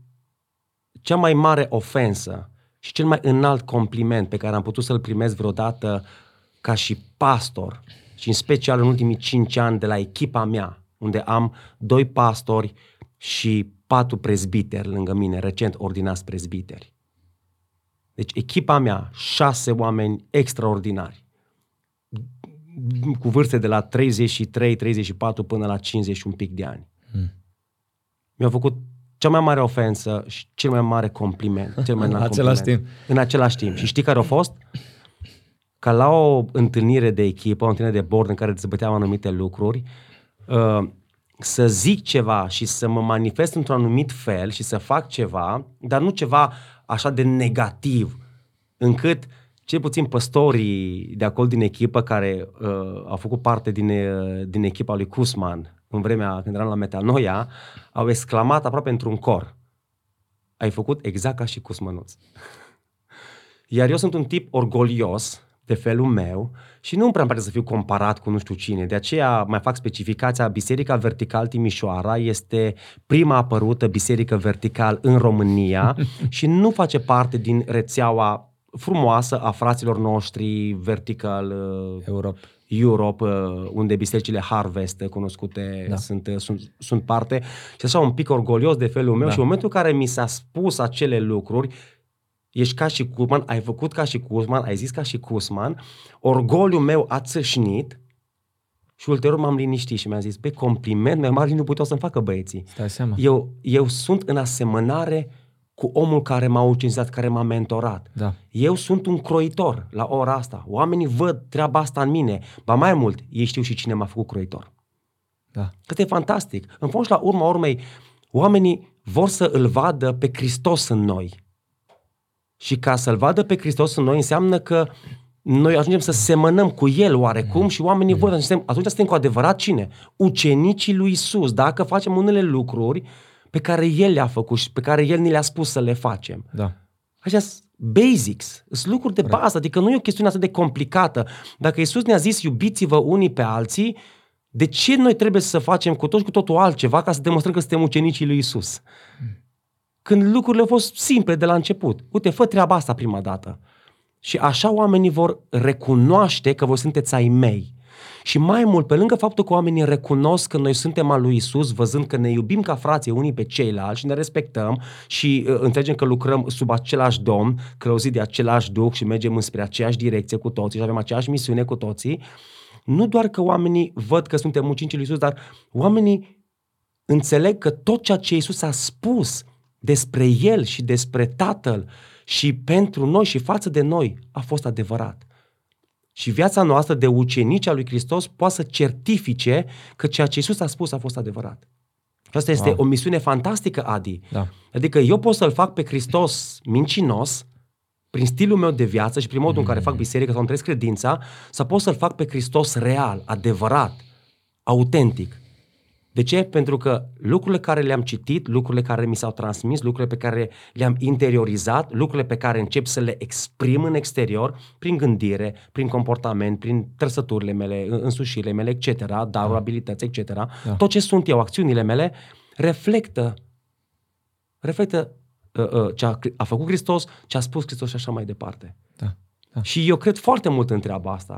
cea mai mare ofensă și cel mai înalt compliment pe care am putut să-l primesc vreodată ca și pastor și în special în ultimii cinci ani de la echipa mea, unde am doi pastori și patru prezbiteri lângă mine, recent ordinați prezbiteri. Deci echipa mea, șase oameni extraordinari cu vârste de la 33, 34 până la 50 și un pic de ani. Hmm. Mi-au făcut cea mai mare ofensă și cel mai mare compliment. Cel mai În înalt același compliment. În același timp. Și știi care a fost? Ca la o întâlnire de echipă, o întâlnire de bord în care dezbăteam anumite lucruri, uh, să zic ceva și să mă manifest într-un anumit fel și să fac ceva, dar nu ceva așa de negativ, încât cel puțin păstorii de acolo din echipă care uh, au făcut parte din, uh, din echipa lui Kusman în vremea când eram la Metanoia, au exclamat aproape într-un cor. Ai făcut exact ca și Cusmănuț. Iar eu sunt un tip orgolios de felul meu și nu îmi prea îmi place să fiu comparat cu nu știu cine. De aceea mai fac specificația Biserica Vertical Timișoara este prima apărută biserică vertical în România și nu face parte din rețeaua frumoasă a fraților noștri vertical uh, Europa. Europe, uh, unde bisericile Harvest cunoscute Da. sunt, uh, sunt, sunt parte. Și așa un pic orgolios de felul meu Da. și în momentul în care mi s-a spus acele lucruri, ești ca și Kuzman, ai făcut ca și Kuzman, ai zis ca și Kuzman, orgoliul meu a țâșnit și ulterior m-am liniștit și mi-am zis, pe compliment mai mare nu puteau să-mi facă băieții. Stai seama. Eu, eu sunt în asemănare cu omul care m-a ucinizat, care m-a mentorat. Da. Eu sunt un croitor la ora asta. Oamenii văd treaba asta în mine. Ba mai mult, ei știu și cine m-a făcut croitor. Da. Cât e fantastic. În fond și la urma urmei, oamenii vor să îl vadă pe Hristos în noi. Și ca să-l vadă pe Hristos în noi înseamnă că noi ajungem să semănăm cu el oarecum și oamenii vor, atunci suntem, atunci suntem cu adevărat cine? Ucenicii lui Isus. Dacă facem unele lucruri pe care el le-a făcut și pe care el ni le-a spus să le facem. Da. Așa basics, sunt lucruri de Corect. bază, adică nu e o chestiune atât de complicată. Dacă Isus ne-a zis iubiți-vă unii pe alții, de ce noi trebuie să facem cu toți cu totul altceva ca să demonstrăm că suntem ucenicii lui Isus? Când lucrurile au fost simple de la început. Uite, fă treaba asta prima dată. Și așa oamenii vor recunoaște că voi sunteți ai mei. Și mai mult, pe lângă faptul că oamenii recunosc că noi suntem al lui Isus, văzând că ne iubim ca frații unii pe ceilalți și ne respectăm și uh, înțelegem că lucrăm sub același domn, călăuzit de același duh și mergem înspre aceeași direcție cu toții și avem aceeași misiune cu toții, nu doar că oamenii văd că suntem ucenicii lui Isus, dar oamenii înțeleg că tot ceea ce Isus a spus despre El și despre Tatăl și pentru noi și față de noi a fost adevărat. Și viața noastră de ucenici al lui Hristos poate să certifice că ceea ce Isus a spus a fost adevărat. Și asta este Wow. o misiune fantastică, Adi. Da. Adică eu pot să-l fac pe Hristos mincinos, prin stilul meu de viață și prin modul în care fac biserică sau îmi trăiesc credința, să pot să-l fac pe Hristos real, adevărat, autentic. De ce? Pentru că lucrurile care le-am citit, lucrurile care mi s-au transmis, lucrurile pe care le-am interiorizat, lucrurile pe care încep să le exprim în exterior, prin gândire, prin comportament, prin trăsăturile mele, în- însușirile mele, etc., daruri, abilități, etc., Da. tot ce sunt eu, acțiunile mele, reflectă, reflectă uh, uh, ce a, a făcut Hristos, ce a spus Hristos și așa mai departe. Da. Da. Și eu cred foarte mult în treaba asta.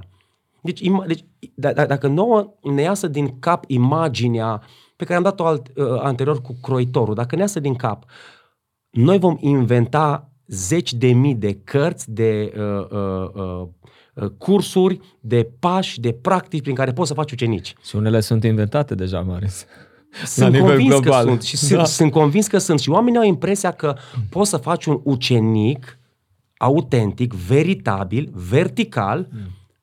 Deci, ima- deci d- d- dacă nouă ne iasă din cap imaginea pe care am dat-o alt, uh, anterior cu croitorul, dacă ne iasă din cap, noi vom inventa zeci de mii de cărți, de uh, uh, uh, uh, cursuri, de pași, de practici prin care poți să faci ucenici. Și unele sunt inventate deja, Marius. Sunt nivel convins global. că sunt și sunt, Da. sunt convins că sunt și oamenii au impresia că poți să faci un ucenic autentic, veritabil, vertical,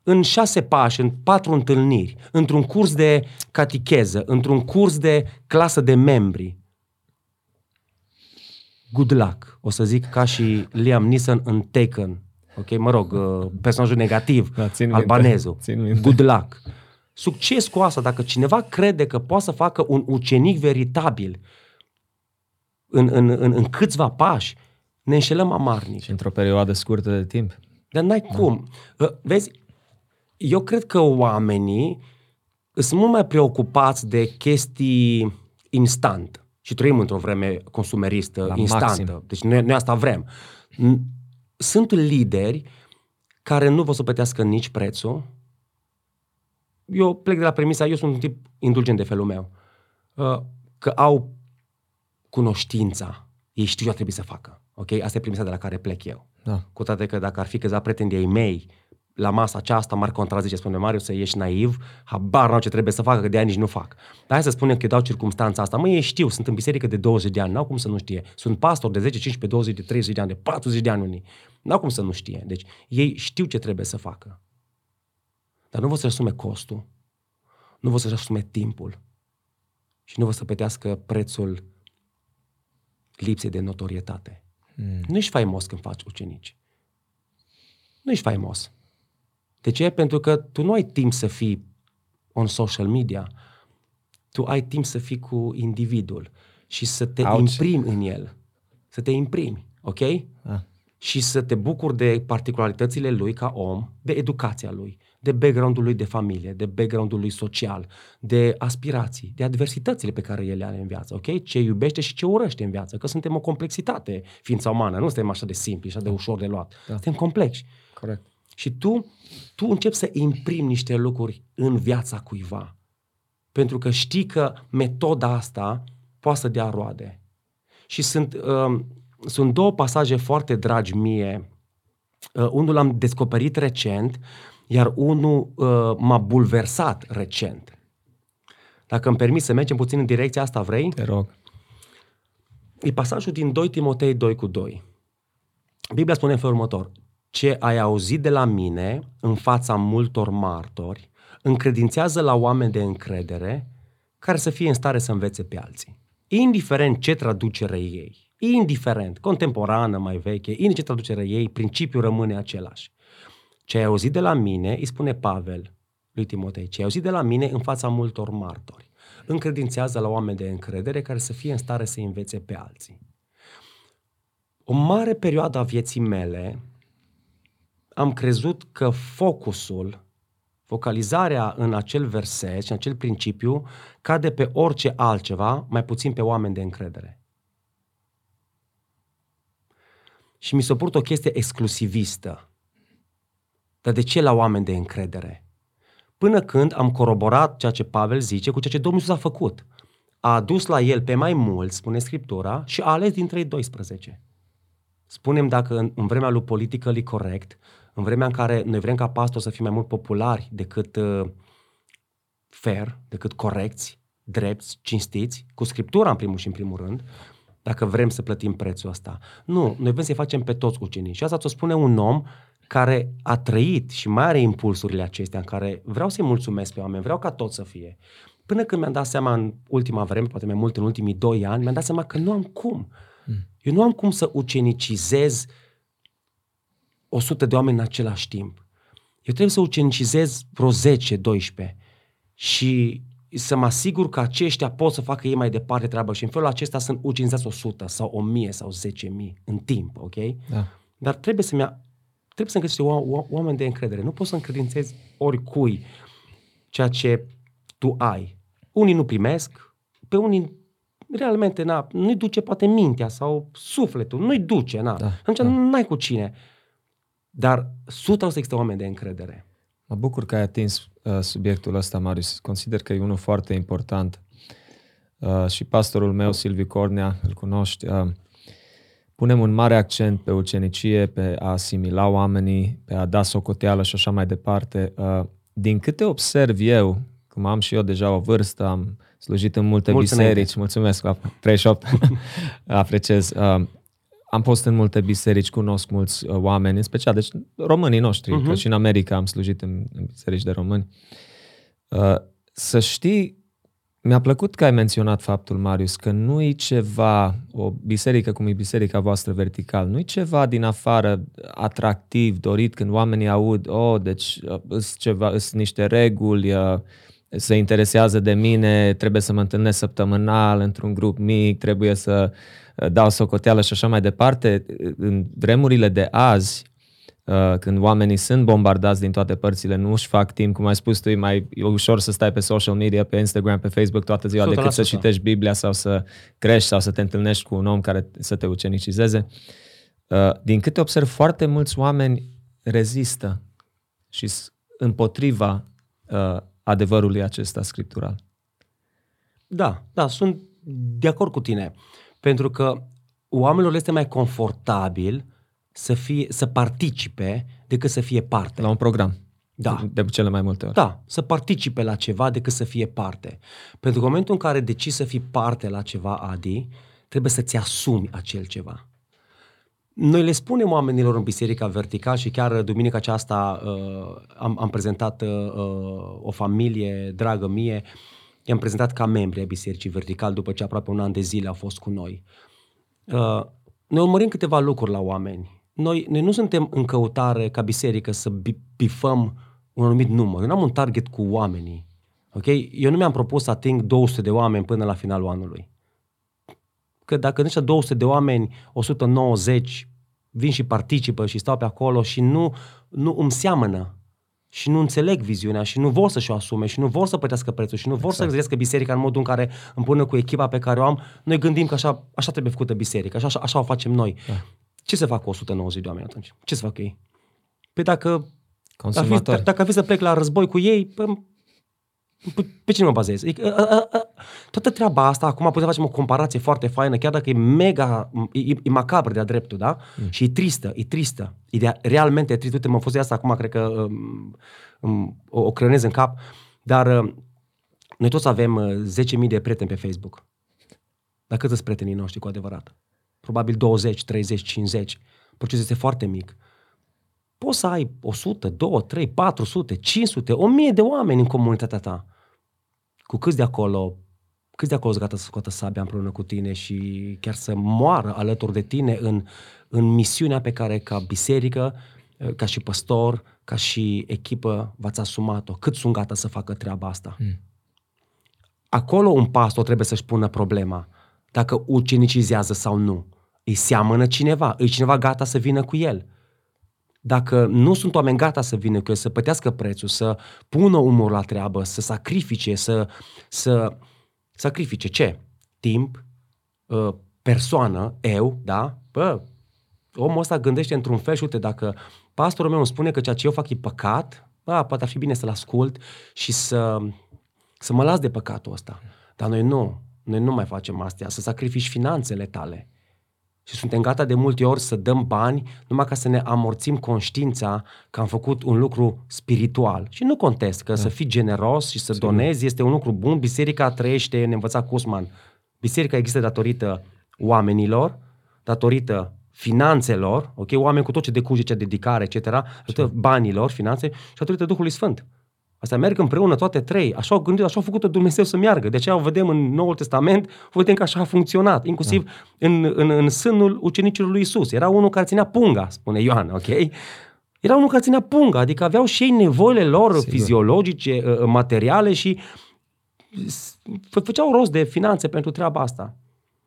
în șase pași, în patru întâlniri, într-un curs de catecheză, într-un curs de clasă de membri. Good luck, o să zic ca și Liam Neeson în Taken. Ok, mă rog, uh, personajul negativ, Da, țin minte. albanezul. Țin minte. Good luck. Succes cu asta. Dacă cineva crede că poate să facă un ucenic veritabil în, în, în, în câțiva pași, ne înșelăm amarnic. Și într-o perioadă scurtă de timp. Dar n-ai cum. Uh, Vezi, eu cred că oamenii sunt mult mai preocupați de chestii instant. Și trăim într-o vreme consumeristă, La instantă. maxim. Deci noi, noi asta vrem. N- Sunt lideri care nu vor să plătească nici prețul. Eu plec de la premisa, eu sunt un tip indulgent de felul meu. Uh, Că au cunoștința. Ei știu ce ar trebui să facă. Ok? Asta e premisa de la care plec eu. Da. Cu toate că dacă ar fi câțiva prieteni de-ai mei la masa aceasta, m-ar contrazice, spune Marius, să ești naiv, habar n-au ce trebuie să facă, că de ani nici nu fac. Dar hai să spunem că eu dau circumstanța asta. Mă, ei știu, sunt în biserică de 20 de ani, n-au cum să nu știe. Sunt pastor de 10, 15, 20, de 30 de ani, de 40 de ani unii. N-au cum să nu știe. Deci ei știu ce trebuie să facă. Dar nu vor să-și asume costul, nu vor să-și asume timpul și nu vor să plătească prețul lipsei de notorietate. Mm. Nu ești faimos când faci ucenici. Nu ești faimos. De ce? Pentru că tu nu ai timp să fii on social media. Tu ai timp să fii cu individul și să te Auci. imprimi în el. Să te imprimi, ok? Da. Și să te bucuri de particularitățile lui ca om, de educația lui, de background-ul lui de familie, de background-ul lui social, de aspirații, de adversitățile pe care el le are în viață, ok? Ce iubește și ce urăște în viață, că suntem o complexitate, ființa umană, nu suntem așa de simpli, așa de ușor de luat. Da. Suntem complexi. Corect. Și tu, tu începi să imprimi niște lucruri în viața cuiva. Pentru că știi că metoda asta poate să dea roade. Și sunt, uh, sunt două pasaje foarte dragi mie. Uh, unul l-am descoperit recent, iar unul uh, m-a bulversat recent. Dacă îmi permis să mergem puțin în direcția asta, vrei? Te rog. E pasajul din 2 Timotei 2 cu 2. Biblia spune în felul următor. Ce ai auzit de la mine în fața multor martori, încredințează la oameni de încredere care să fie în stare să învețe pe alții. Indiferent ce traducere ei, indiferent, contemporană, mai veche, indiferent ce traducere ei, principiul rămâne același. Ce ai auzit de la mine, îi spune Pavel lui Timotei, ce ai auzit de la mine în fața multor martori, încredințează la oameni de încredere care să fie în stare să învețe pe alții. O mare perioadă a vieții mele am crezut că focusul, focalizarea în acel verset și în acel principiu cade pe orice altceva, mai puțin pe oameni de încredere. Și mi s-a părut o chestie exclusivistă. Dar de ce la oameni de încredere? Până când am coroborat ceea ce Pavel zice cu ceea ce Domnul Iisus a făcut. A adus la el pe mai mulți, spune Scriptura, și a ales dintre ei 12. Spunem dacă în, în vremea lui politică li corect, în vremea în care noi vrem ca pastor să fim mai mult populari decât uh, fair, decât corecți, drepți, cinstiți, cu Scriptura în primul și în primul rând, dacă vrem să plătim prețul ăsta. Nu, noi vrem să-i facem pe toți ucenii. Și asta ți-o spune un om care a trăit și mai are impulsurile acestea în care vreau să-i mulțumesc pe oameni, vreau ca tot să fie. Până când mi-am dat seama în ultima vreme, poate mai mult în ultimii doi ani, mi-am dat seama că nu am cum. Mm. Eu nu am cum să ucenicizez 100 de oameni în același timp. Eu trebuie să ucenicizez vreo 10-12 și să mă asigur că aceștia pot să facă ei mai departe treaba și în felul acesta sunt ucenizați 100 sau 1000 sau 10.000 în timp, ok? Da. Dar trebuie să-mi trebuie să găsești oameni de încredere. Nu poți să încredințezi oricui ceea ce tu ai. Unii nu primesc, pe unii realmente na, nu-i duce poate mintea sau sufletul, nu-i duce, na. Da, Atunci da. n-ai cu cine. Dar 100% există oameni de încredere. Mă bucur că ai atins uh, subiectul ăsta, Marius. Consider că e unul foarte important. Uh, și pastorul meu, Silviu Cornea, îl cunoști, uh, punem un mare accent pe ucenicie, pe a asimila oamenii, pe a da socoteală și așa mai departe. Uh, din câte observ eu, cum am și eu deja o vârstă, am slujit în multe Mulțumesc. biserici, mulțumesc, 38, apreciez. Uh, am fost în multe biserici, cunosc mulți uh, oameni, în special, deci românii noștri, uh-huh. că și în America am slujit în, în biserici de români. Să știi mi-a plăcut că ai menționat faptul, Marius, că nu e ceva, o biserică cum e biserica voastră vertical, nu e ceva din afară atractiv, dorit când oamenii aud, oh, deci sunt uh, ceva, sunt niște reguli, uh, se interesează de mine, trebuie să mă întâlnesc săptămânal într-un grup mic, trebuie să uh, dau socoteală și așa mai departe. În vremurile de azi, Uh, când oamenii sunt bombardați din toate părțile, nu își fac timp, cum ai spus tu, e mai e ușor să stai pe social media, pe Instagram, pe Facebook toată ziua 100%. decât să citești Biblia sau să crești sau să te întâlnești cu un om care să te ucenicizeze. Uh, din câte observ, foarte mulți oameni rezistă și împotriva uh, adevărului acesta scriptural. Da, da, sunt de acord cu tine. Pentru că oamenilor este mai confortabil să, fie, să participe decât să fie parte. La un program. Da. De cele mai multe ori. Da, să participe la ceva decât să fie parte. Pentru că în momentul în care decizi să fii parte la ceva, Adi, trebuie să-ți asumi acel ceva. Noi le spunem oamenilor în Biserica Vertical și chiar duminica aceasta uh, am, am prezentat uh, uh o familie dragă mie, i-am prezentat ca membri ai Bisericii Vertical după ce aproape un an de zile au fost cu noi. Uh, noi urmărim câteva lucruri la oameni noi, noi nu suntem în căutare ca biserică să bifăm un anumit număr. Eu nu am un target cu oamenii. Ok? Eu nu mi-am propus să ating 200 de oameni până la finalul anului. Că dacă niște 200 de oameni, 190 vin și participă și stau pe acolo și nu, nu îmi seamănă și nu înțeleg viziunea și nu vor să-și o asume și nu vor să plătească prețul și nu vor exact. să găsească biserica în modul în care împreună cu echipa pe care o am, noi gândim că așa, așa trebuie făcută biserica, așa, așa, așa o facem noi. Da. Ce să fac cu 190 de oameni atunci? Ce să fac ei? Păi dacă Consumatori. Dacă, dacă ar fi să plec la război cu ei, pe, pe cine mă bazez? E, a, a, a, toată treaba asta, acum putem să facem o comparație foarte faină, chiar dacă e mega, e, e macabră de-a dreptul, da? Mm. Și e tristă, e tristă. E de, realmente e tristă. Uite, mă fost de asta acum, cred că um, um, o, o creionez în cap, dar uh, noi toți avem uh, 10.000 de prieteni pe Facebook. Dar cât sunt prietenii noștri cu adevărat? Probabil 20, 30, 50. Procesul este foarte mic. Poți să ai 100, 2, 3, 400, 500, 1000 de oameni în comunitatea ta. Cu câți de acolo, câți de acolo sunt gata să scoată sabia împreună cu tine și chiar să moară alături de tine în, în misiunea pe care ca biserică, ca și păstor, ca și echipă v-ați asumat-o. Cât sunt gata să facă treaba asta? Mm. Acolo un pastor trebuie să-și pună problema dacă ucenicizează sau nu. Îi seamănă cineva, îi cineva gata să vină cu el. Dacă nu sunt oameni gata să vină cu el, să plătească prețul, să pună umor la treabă, să sacrifice, să, să sacrifice ce? Timp, ă, persoană, eu, da? Bă, omul ăsta gândește într-un fel și uite, dacă pastorul meu îmi spune că ceea ce eu fac e păcat, da, poate ar fi bine să-l ascult și să, să mă las de păcatul ăsta. Dar noi nu. Noi nu mai facem astea, să sacrifici finanțele tale. Și suntem gata de multe ori să dăm bani numai ca să ne amorțim conștiința că am făcut un lucru spiritual. Și nu contest că da. să fii generos și să Sigur. donezi este un lucru bun. Biserica trăiește, ne învăța Cusman. Biserica există datorită oamenilor, datorită finanțelor, ok, oameni cu tot ce decurge, ce dedicare, etc., datorită banilor, finanțe și datorită Duhului Sfânt. Astea merg împreună toate trei. Așa au gândit, așa au făcut Dumnezeu să meargă. De aceea o vedem în Noul Testament, vedem că așa a funcționat, inclusiv da. în, în, în sânul ucenicilor lui Isus. Era unul care ținea punga, spune Ioan, ok? Era unul care ținea punga, adică aveau și ei nevoile lor Sigur. fiziologice, ă, ă, materiale și făceau rost de finanțe pentru treaba asta.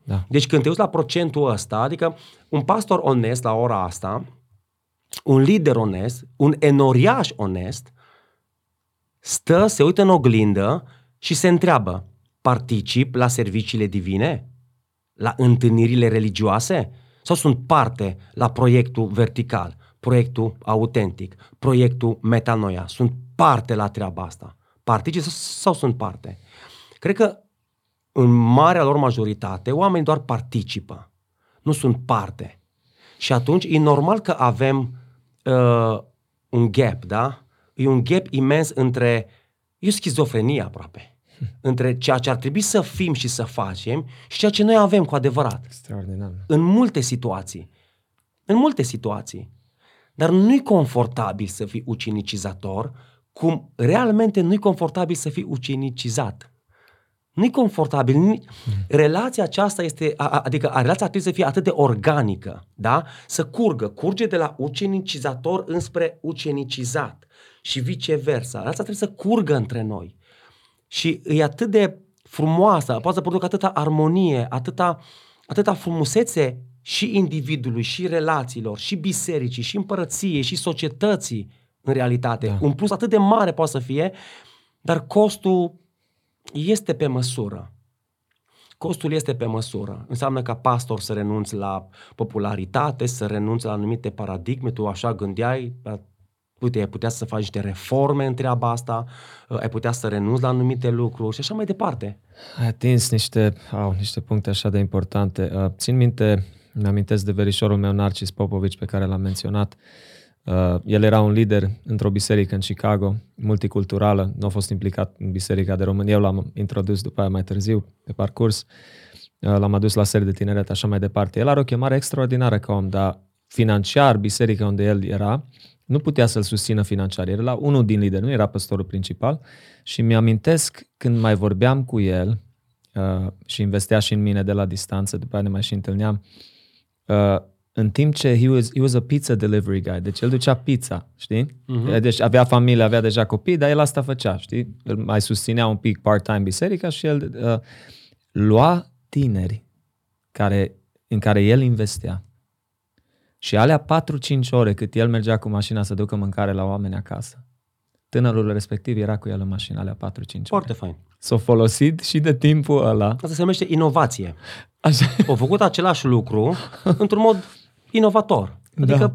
Da. Deci când te uiți la procentul ăsta, adică un pastor onest la ora asta, un lider onest, un enoriaș onest, stă, se uită în oglindă și se întreabă, particip la serviciile divine? La întâlnirile religioase? Sau sunt parte la proiectul vertical, proiectul autentic, proiectul metanoia? Sunt parte la treaba asta? Particip sau sunt parte? Cred că în marea lor majoritate, oamenii doar participă, nu sunt parte. Și atunci e normal că avem uh, un gap, da? E un gap imens între, e o schizofrenie aproape, între ceea ce ar trebui să fim și să facem și ceea ce noi avem cu adevărat. Extraordinar. În multe situații. În multe situații. Dar nu-i confortabil să fii ucinicizator, cum realmente nu-i confortabil să fii ucinicizat. Nu-i confortabil. Nu relația aceasta este, adică a, relația trebuie să fie atât de organică, da? Să curgă, curge de la ucenicizator înspre ucenicizat și viceversa. Asta trebuie să curgă între noi. Și e atât de frumoasă, poate să producă atâta armonie, atâta, atâta frumusețe și individului, și relațiilor, și bisericii, și împărăției, și societății, în realitate. Da. Un plus atât de mare poate să fie, dar costul este pe măsură. Costul este pe măsură. Înseamnă ca pastor să renunți la popularitate, să renunți la anumite paradigme, tu așa gândeai, uite, ai putea să faci niște reforme în treaba asta, uh, ai putea să renunți la anumite lucruri și așa mai departe. Ai atins niște, au, niște puncte așa de importante. Uh, țin minte, mi-amintesc de verișorul meu, Narcis Popovici, pe care l-am menționat. Uh, el era un lider într-o biserică în Chicago, multiculturală, nu a fost implicat în biserica de România, eu l-am introdus după aia mai târziu, pe parcurs, l-am adus la serie de tineret, așa mai departe. El are o chemare extraordinară ca om, dar financiar, biserica unde el era, nu putea să-l susțină financiar. Era la unul din lideri, nu era păstorul principal. Și mi-amintesc când mai vorbeam cu el uh, și investea și în mine de la distanță, după aia ne mai și întâlneam, uh, în timp ce he was, he was a pizza delivery guy, deci el ducea pizza, știi? Uh-huh. Deci avea familie, avea deja copii, dar el asta făcea, știi? El mai susținea un pic part-time biserica și el uh, lua tineri care, în care el investea și alea 4-5 ore cât el mergea cu mașina să ducă mâncare la oameni acasă, tânărul respectiv era cu el în mașină alea 4-5 ore. Foarte fain. S-a folosit și de timpul ăla. Asta se numește inovație. Așa. Au făcut același lucru într-un mod inovator. Adică da.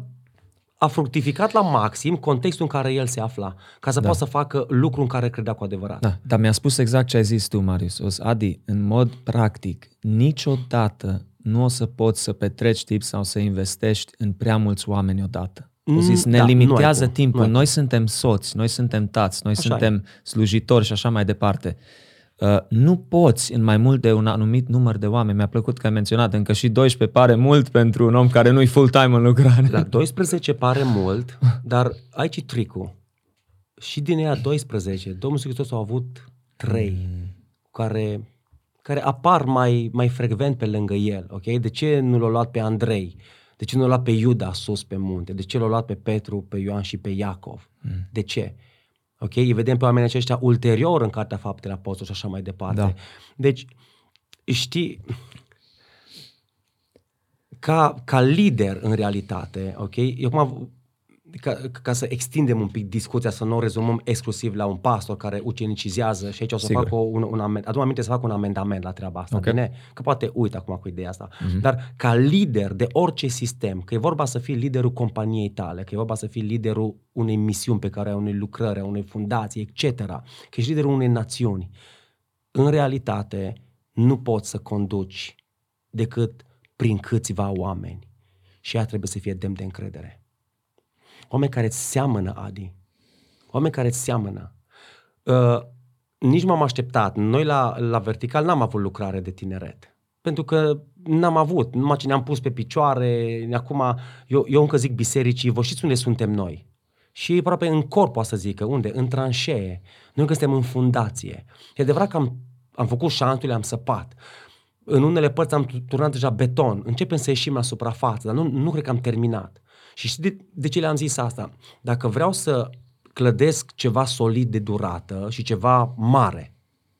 a fructificat la maxim contextul în care el se afla, ca să Da. poată să facă lucru în care credea cu adevărat. Da, dar mi-a spus exact ce ai zis tu, Marius. O să, Adi, în mod practic, niciodată nu o să poți să petreci timp sau să investești în prea mulți oameni odată. O zis, Mm, ne da, nu ai limitează cum, timpul. nu ai Noi suntem soți, noi suntem tați, noi Așa suntem slujitori și așa mai departe. Uh, nu poți în mai mult de un anumit număr de oameni. Mi-a plăcut că ai menționat, încă și 12 pare mult pentru un om care nu-i full-time în lucrare. La 12 pare mult, dar aici e tricul. Și din ea 12, Domnul Iisus Hristos a avut trei care, care apar mai, mai frecvent pe lângă el. ok? De ce nu l-a luat pe Andrei? De ce nu l-a luat pe Iuda sus pe munte? De ce l-a luat pe Petru, pe Ioan și pe Iacov? De ce? Ok? Îi vedem pe oamenii aceștia ulterior în Cartea Faptele Apostol și așa mai departe. Da. Deci, știi, ca, ca lider în realitate, ok? Eu acum, ca, ca să extindem un pic discuția, să nu o rezumăm exclusiv la un pastor care ucenicizează și aici o să Sigur. fac o, un, un amend, adu aminte să fac un amendament la treaba asta, Ok. bine? Că poate uit acum cu ideea asta. Dar ca lider de orice sistem, că e vorba să fii liderul companiei tale, că e vorba să fii liderul unei misiuni pe care ai unei lucrări, a unei fundații, etc., că ești liderul unei națiuni, în realitate nu poți să conduci decât prin câțiva oameni. Și ea trebuie să fie demn de încredere. Oameni care îți seamănă, Adi. Oameni care îți seamănă. Uh, nici m-am așteptat. Noi la, la Vertical n-am avut lucrare de tineret. Pentru că n-am avut. Numai ce ne-am pus pe picioare. Acum, eu, eu încă zic bisericii, vă știți unde suntem noi? Și aproape în corp, poate să zică. Unde? În tranșee. Noi încă suntem în fundație. E adevărat că am, am făcut șanturile, am săpat. În unele părți am turnat deja beton. Începem să ieșim la suprafață, dar nu, nu cred că am terminat. Și știi de, de ce le-am zis asta? Dacă vreau să clădesc ceva solid de durată și ceva mare,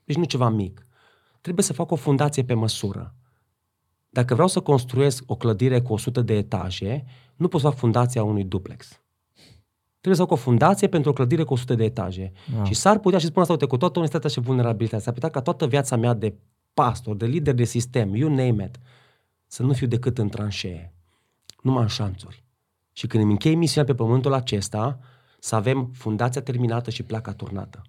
deci nu ceva mic, trebuie să fac o fundație pe măsură. Dacă vreau să construiesc o clădire cu 100 de etaje, nu pot să fac fundația unui duplex. Trebuie să fac o fundație pentru o clădire cu 100 de etaje. Wow. Și s-ar putea, și spun asta, uite, cu toată onestitatea și vulnerabilitatea, s-ar putea ca toată viața mea de pastor, de lider de sistem, you name it, să nu fiu decât în tranșee, numai în șanțuri. Și când îmi închei misiunea pe pământul acesta, să avem fundația terminată și placa turnată.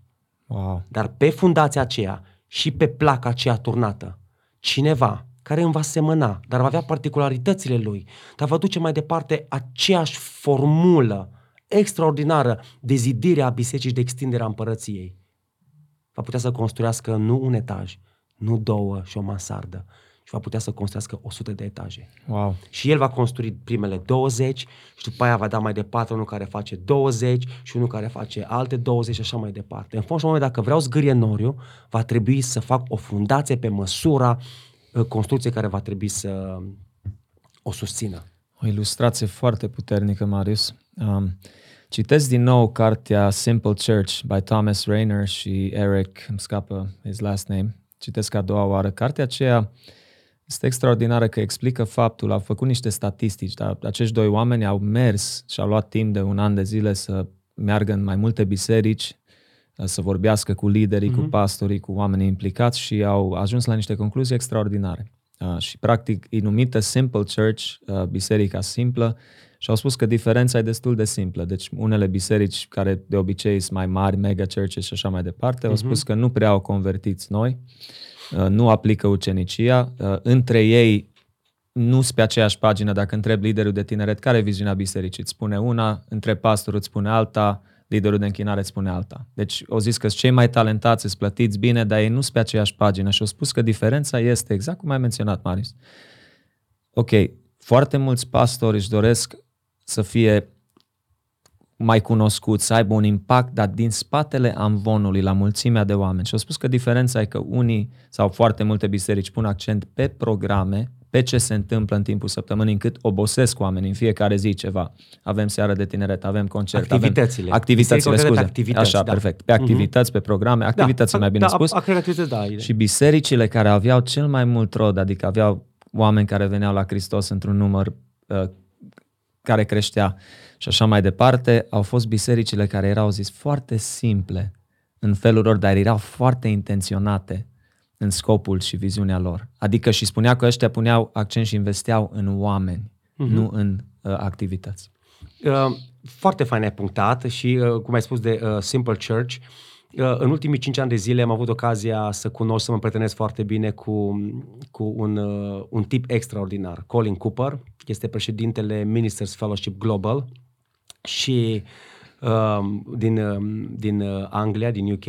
Wow. Dar pe fundația aceea și pe placa aceea turnată, cineva care îmi va semăna, dar va avea particularitățile lui, dar va duce mai departe aceeași formulă extraordinară de zidire a bisericii și de extindere a împărăției. Va putea să construiască nu un etaj, nu două și o mansardă, și va putea să construiască 100 de etaje. Wow. Și el va construi primele 20 și după aia va da mai departe unul care face 20 și unul care face alte 20 și așa mai departe. În fond și în moment, dacă vreau zgârie noriu, va trebui să fac o fundație pe măsura uh, construcției care va trebui să o susțină. O ilustrație foarte puternică, Marius. Um, citesc din nou cartea Simple Church by Thomas Rayner și Eric, îmi scapă his last name. Citesc a doua oară. Cartea aceea este extraordinară că explică faptul, au făcut niște statistici, dar acești doi oameni au mers și au luat timp de un an de zile să meargă în mai multe biserici, să vorbească cu liderii, cu pastorii, cu oamenii implicați și au ajuns la niște concluzii extraordinare. Uh, și practic e numită Simple Church, uh, biserica simplă, și au spus că diferența e destul de simplă. Deci unele biserici care de obicei sunt mai mari, mega churches și așa mai departe, au spus că nu prea au convertiți noi, uh, nu aplică ucenicia, uh, între ei nu sunt pe aceeași pagină dacă întreb liderul de tineret care e viziunea bisericii, îți spune una, între pastorul îți spune alta, liderul de închinare îți spune alta. Deci au zis că sunt cei mai talentați, îți plătiți bine, dar ei nu sunt pe aceeași pagină și au spus că diferența este exact cum ai menționat, Marius. Ok, foarte mulți pastori își doresc să fie mai cunoscuți, să aibă un impact, dar din spatele amvonului, la mulțimea de oameni. Și au spus că diferența e că unii sau foarte multe biserici pun accent pe programe, pe ce se întâmplă în timpul săptămânii, încât obosesc oamenii în fiecare zi ceva. Avem seară de tineret, avem concert, Activitățile. avem activitățile, Biserica scuze. de activități, Așa, da. perfect. Pe activități, pe programe, activități mai bine da, spus. A, a, activități, da. Și bisericile care aveau cel mai mult rod, adică aveau oameni care veneau la Hristos într-un număr uh, care creștea și așa mai departe, au fost bisericile care erau zis foarte simple în felul lor, dar erau foarte intenționate în scopul și viziunea lor. Adică și spunea că ăștia puneau accent și investeau în oameni, uh-huh. nu în uh, activități. Uh, foarte fain ai punctat și, uh, cum ai spus, de uh, Simple Church. Uh, în ultimii cinci ani de zile am avut ocazia să cunosc, să mă prietenesc foarte bine cu, cu un, uh, un tip extraordinar. Colin Cooper este președintele Ministers Fellowship Global și uh, din, uh, din uh, Anglia, din UK.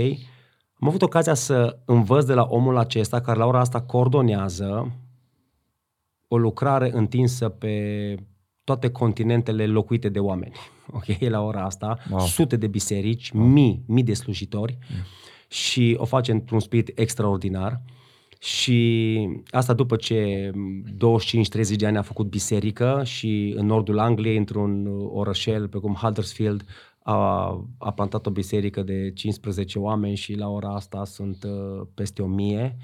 Am avut ocazia să învăț de la omul acesta, care la ora asta coordonează o lucrare întinsă pe toate continentele locuite de oameni. Ok, la ora asta, wow. sute de biserici, wow. mii, mii de slujitori mm. și o face într-un spirit extraordinar. Și asta după ce 25-30 de ani a făcut biserică și în nordul Angliei, într-un orășel precum Huddersfield, a, a plantat o biserică de 15 oameni și la ora asta sunt uh, peste 1000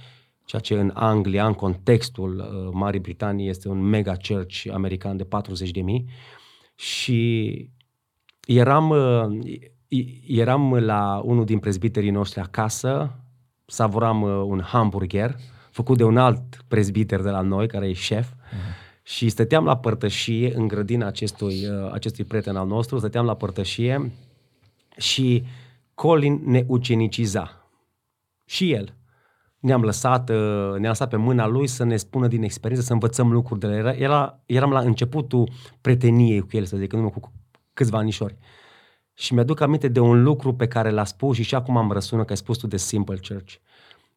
ceea ce în Anglia, în contextul uh, Marii Britanii, este un mega church american de 40 de mii. Și eram, uh, eram la unul din prezbiterii noștri acasă, savuram uh, un hamburger făcut de un alt prezbiter de la noi, care e șef, uh-huh. și stăteam la părtășie în grădina acestui, uh, acestui prieten al nostru, stăteam la părtășie și Colin ne uceniciza. Și el ne-am lăsat, uh, ne-am lăsat pe mâna lui să ne spună din experiență, să învățăm lucruri de la el. Era, eram la începutul preteniei cu el, să zic, în urmă cu câțiva anișori. Și mi-aduc aminte de un lucru pe care l-a spus și și acum am răsună că ai spus tu de Simple Church.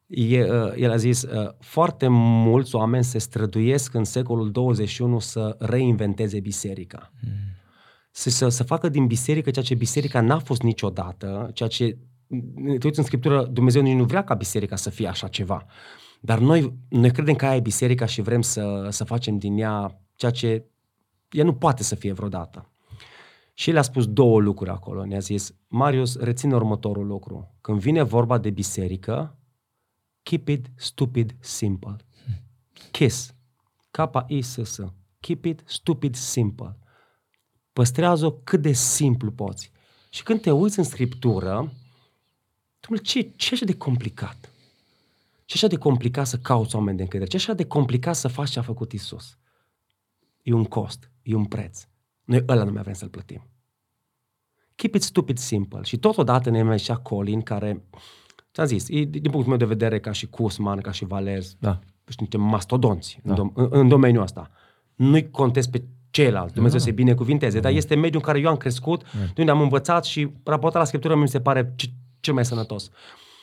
E, uh, el a zis, uh, foarte mulți oameni se străduiesc în secolul 21 să reinventeze biserica. Mm. Să, să, să facă din biserică ceea ce biserica n-a fost niciodată, ceea ce te uiți în Scriptură, Dumnezeu nici nu vrea ca biserica să fie așa ceva. Dar noi, noi credem că aia e biserica și vrem să, să facem din ea ceea ce ea nu poate să fie vreodată. Și el a spus două lucruri acolo. Ne-a zis, Marius, reține următorul lucru. Când vine vorba de biserică, keep it stupid simple. KISS. K-I-S-S. Keep it stupid simple. Păstrează-o cât de simplu poți. Și când te uiți în Scriptură, Dom'le, ce, ce așa de complicat? Ce așa de complicat să cauți oameni de încredere? Ce așa de complicat să faci ce a făcut Isus? E un cost, e un preț. Noi ăla nu mai vrem să-l plătim. Keep it stupid simple. Și totodată ne mergea Colin, care, ți-am zis, e, din punctul meu de vedere, ca și Cusman, ca și Valez, da. știu, niște mastodonți da. în, dom- în, în domeniul ăsta. Nu-i contest pe ceilalți, Dumnezeu da. să binecuvinteze, da. dar este mediul în care eu am crescut, da. de unde am învățat și raportat la Scriptură mi se pare cel mai sănătos.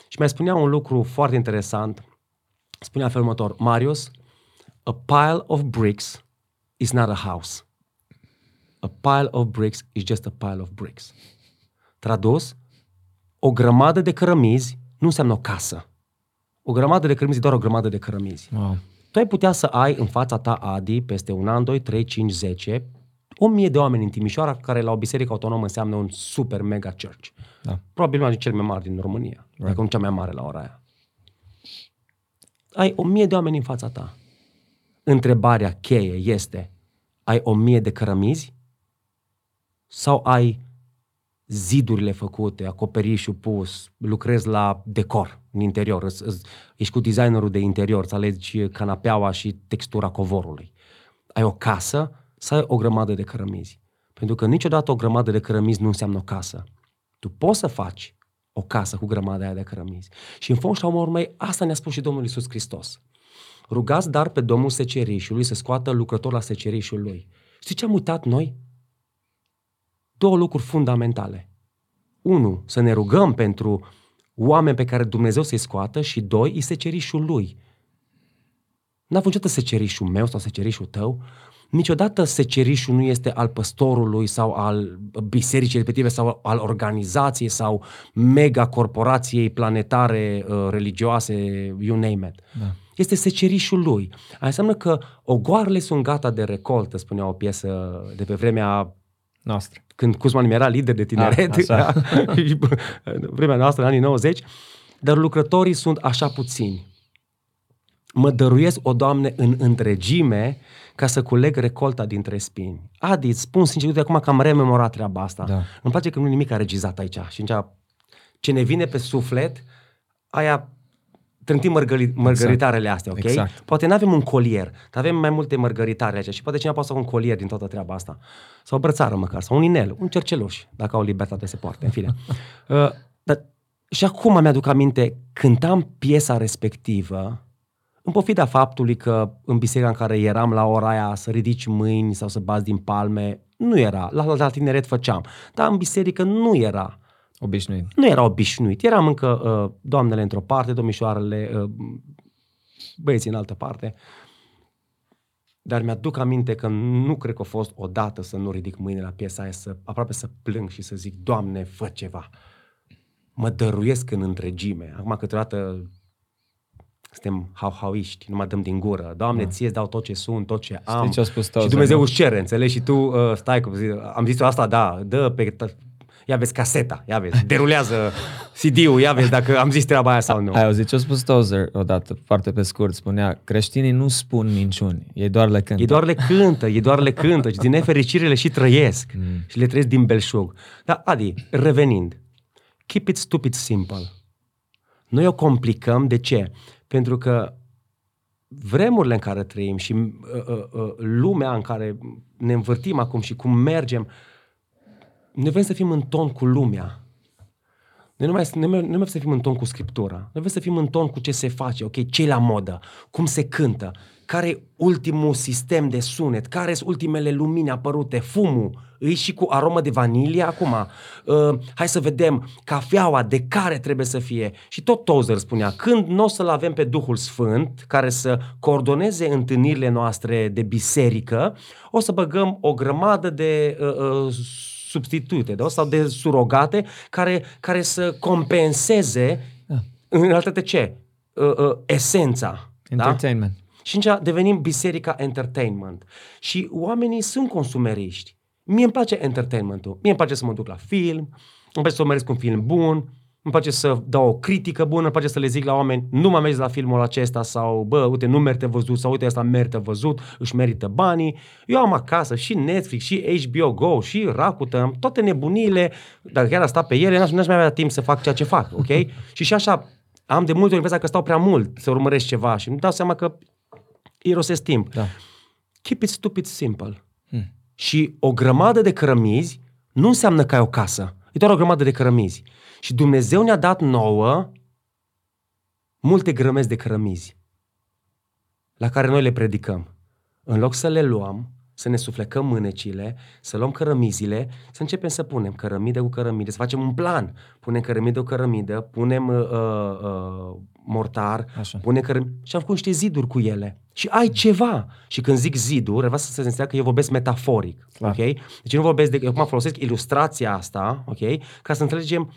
Și mai spunea un lucru foarte interesant. Spunea felul următor, Marius, a pile of bricks is not a house. A pile of bricks is just a pile of bricks. Tradus, o grămadă de cărămizi nu înseamnă o casă. O grămadă de cărămizi e doar o grămadă de cărămizi. Wow. Tu ai putea să ai în fața ta, Adi, peste un an, doi, trei, cinci, zece, o mie de oameni în Timișoara care la o biserică autonomă înseamnă un super mega church. Da. Probabil unul cel mai mare din România. Right. Adică nu cea mai mare la ora aia. Ai o mie de oameni în fața ta. Întrebarea cheie este, ai o mie de cărămizi? Sau ai zidurile făcute, acoperișul pus, lucrezi la decor în interior, ești cu designerul de interior, să alegi canapeaua și textura covorului. Ai o casă sau ai o grămadă de cărămizi? Pentru că niciodată o grămadă de cărămizi nu înseamnă o casă. Tu poți să faci o casă cu grămada aia de cărămizi. Și în fond și la urmă, asta ne-a spus și Domnul Isus Hristos. Rugați dar pe Domnul secerișului să scoată lucrător la secerișul lui. Știi ce am uitat noi? Două lucruri fundamentale. Unu, să ne rugăm pentru oameni pe care Dumnezeu să-i scoată și doi, e secerișul lui. N-a fost niciodată secerișul meu sau secerișul tău, niciodată secerișul nu este al păstorului sau al bisericii respective sau al organizației sau mega corporației planetare uh, religioase, you name it. Da. Este secerișul lui. Asta înseamnă că ogoarele sunt gata de recoltă, spunea o piesă de pe vremea noastră. Când Cusman era lider de tineret, A, vremea noastră, în anii 90, dar lucrătorii sunt așa puțini. Mă dăruiesc o Doamne în întregime ca să culeg recolta dintre spini. Adi, îți spun sincer, de acum că am rememorat treaba asta. Da. Îmi place că nu nimic a regizat aici. Și ce ne vine pe suflet, aia trântim mărgări, mărgăritarele astea, ok? Exact. Poate nu avem un colier, dar avem mai multe mărgăritare aici și poate cineva poate să facă un colier din toată treaba asta. Sau o brățară măcar, sau un inel, un cerceluș, dacă au libertate să poarte, în fine. uh, dar, și acum mi-aduc aminte, cântam piesa respectivă, în pofida faptului că în biserica în care eram la ora aia să ridici mâini sau să bați din palme, nu era. La, la tineret făceam. Dar în biserică nu era. Obișnuit. Nu era obișnuit. Eram încă uh, doamnele într-o parte, domnișoarele, uh, băieții în altă parte. Dar mi-aduc aminte că nu cred că a fost odată să nu ridic mâine la piesa aia, să, aproape să plâng și să zic, Doamne, fă ceva. Mă dăruiesc în întregime. Acum câteodată suntem hauhauiști, nu mai dăm din gură. Doamne, da. ție îți dau tot ce sunt, tot ce am. ce a spus și Tozer, Dumnezeu nu? îți cere, înțelegi? Și tu, uh, stai, cum zic, am zis asta, da, dă pe... Ia vezi caseta, ia vezi, derulează CD-ul, ia vezi dacă am zis treaba aia sau nu. Ai auzit ce a spus Tozer odată, foarte pe scurt, spunea, creștinii nu spun minciuni, ei doar le cântă. Ei doar le cântă, ei doar le cântă și din nefericire le și trăiesc mm. și le trăiesc din belșug. Dar, Adi, revenind, keep it stupid simple. Noi o complicăm, de ce? Pentru că vremurile în care trăim și uh, uh, uh, lumea în care ne învârtim acum și cum mergem, noi vrem să fim în ton cu lumea. Noi nu mai, noi, nu mai vrem să fim în ton cu Scriptura. Noi vrem să fim în ton cu ce se face, ok? ce la modă, cum se cântă, care e ultimul sistem de sunet, care sunt ultimele lumini apărute, fumul, îi și cu aromă de vanilie acum. Uh, hai să vedem cafeaua, de care trebuie să fie. Și tot Tozer spunea, când nu o să-L avem pe Duhul Sfânt, care să coordoneze întâlnirile noastre de biserică, o să băgăm o grămadă de uh, uh, substitute da? sau de surogate care, care să compenseze Da. în realitate ce? Uh, uh, esența. Da? Entertainment. Și atunci devenim biserica entertainment. Și oamenii sunt consumeriști. Mie îmi place entertainmentul. Mie îmi place să mă duc la film, îmi place să urmăresc un film bun, îmi place să dau o critică bună, îmi place să le zic la oameni, nu mă mergi la filmul acesta sau, bă, uite, nu merită văzut sau uite, asta merită văzut, își merită banii. Eu am acasă și Netflix, și HBO Go, și Rakuten, toate nebunile, dacă chiar asta pe ele, n-aș, n-aș mai avea timp să fac ceea ce fac, ok? și și așa, am de multe ori impresia că stau prea mult să urmăresc ceva și îmi dau seama că irosesc timp. Da. Keep it stupid simple. Hmm. Și o grămadă de cărămizi nu înseamnă că ai o casă. E doar o grămadă de cărămizi. Și Dumnezeu ne-a dat nouă multe grămezi de cărămizi la care noi le predicăm. În loc să le luăm, să ne suflecăm mânecile, să luăm cărămizile, să începem să punem cărămidă cu cărămidă, să facem un plan. Punem cărămidă cu cărămidă, punem uh, uh, mortar, Așa. punem cărămidă și am făcut niște ziduri cu ele. Și ai ceva. Și când zic ziduri, vreau să se înțeleagă că eu vorbesc metaforic. Clar. Ok? Deci nu vorbesc de... Eu acum folosesc ilustrația asta, ok? Ca să înțelegem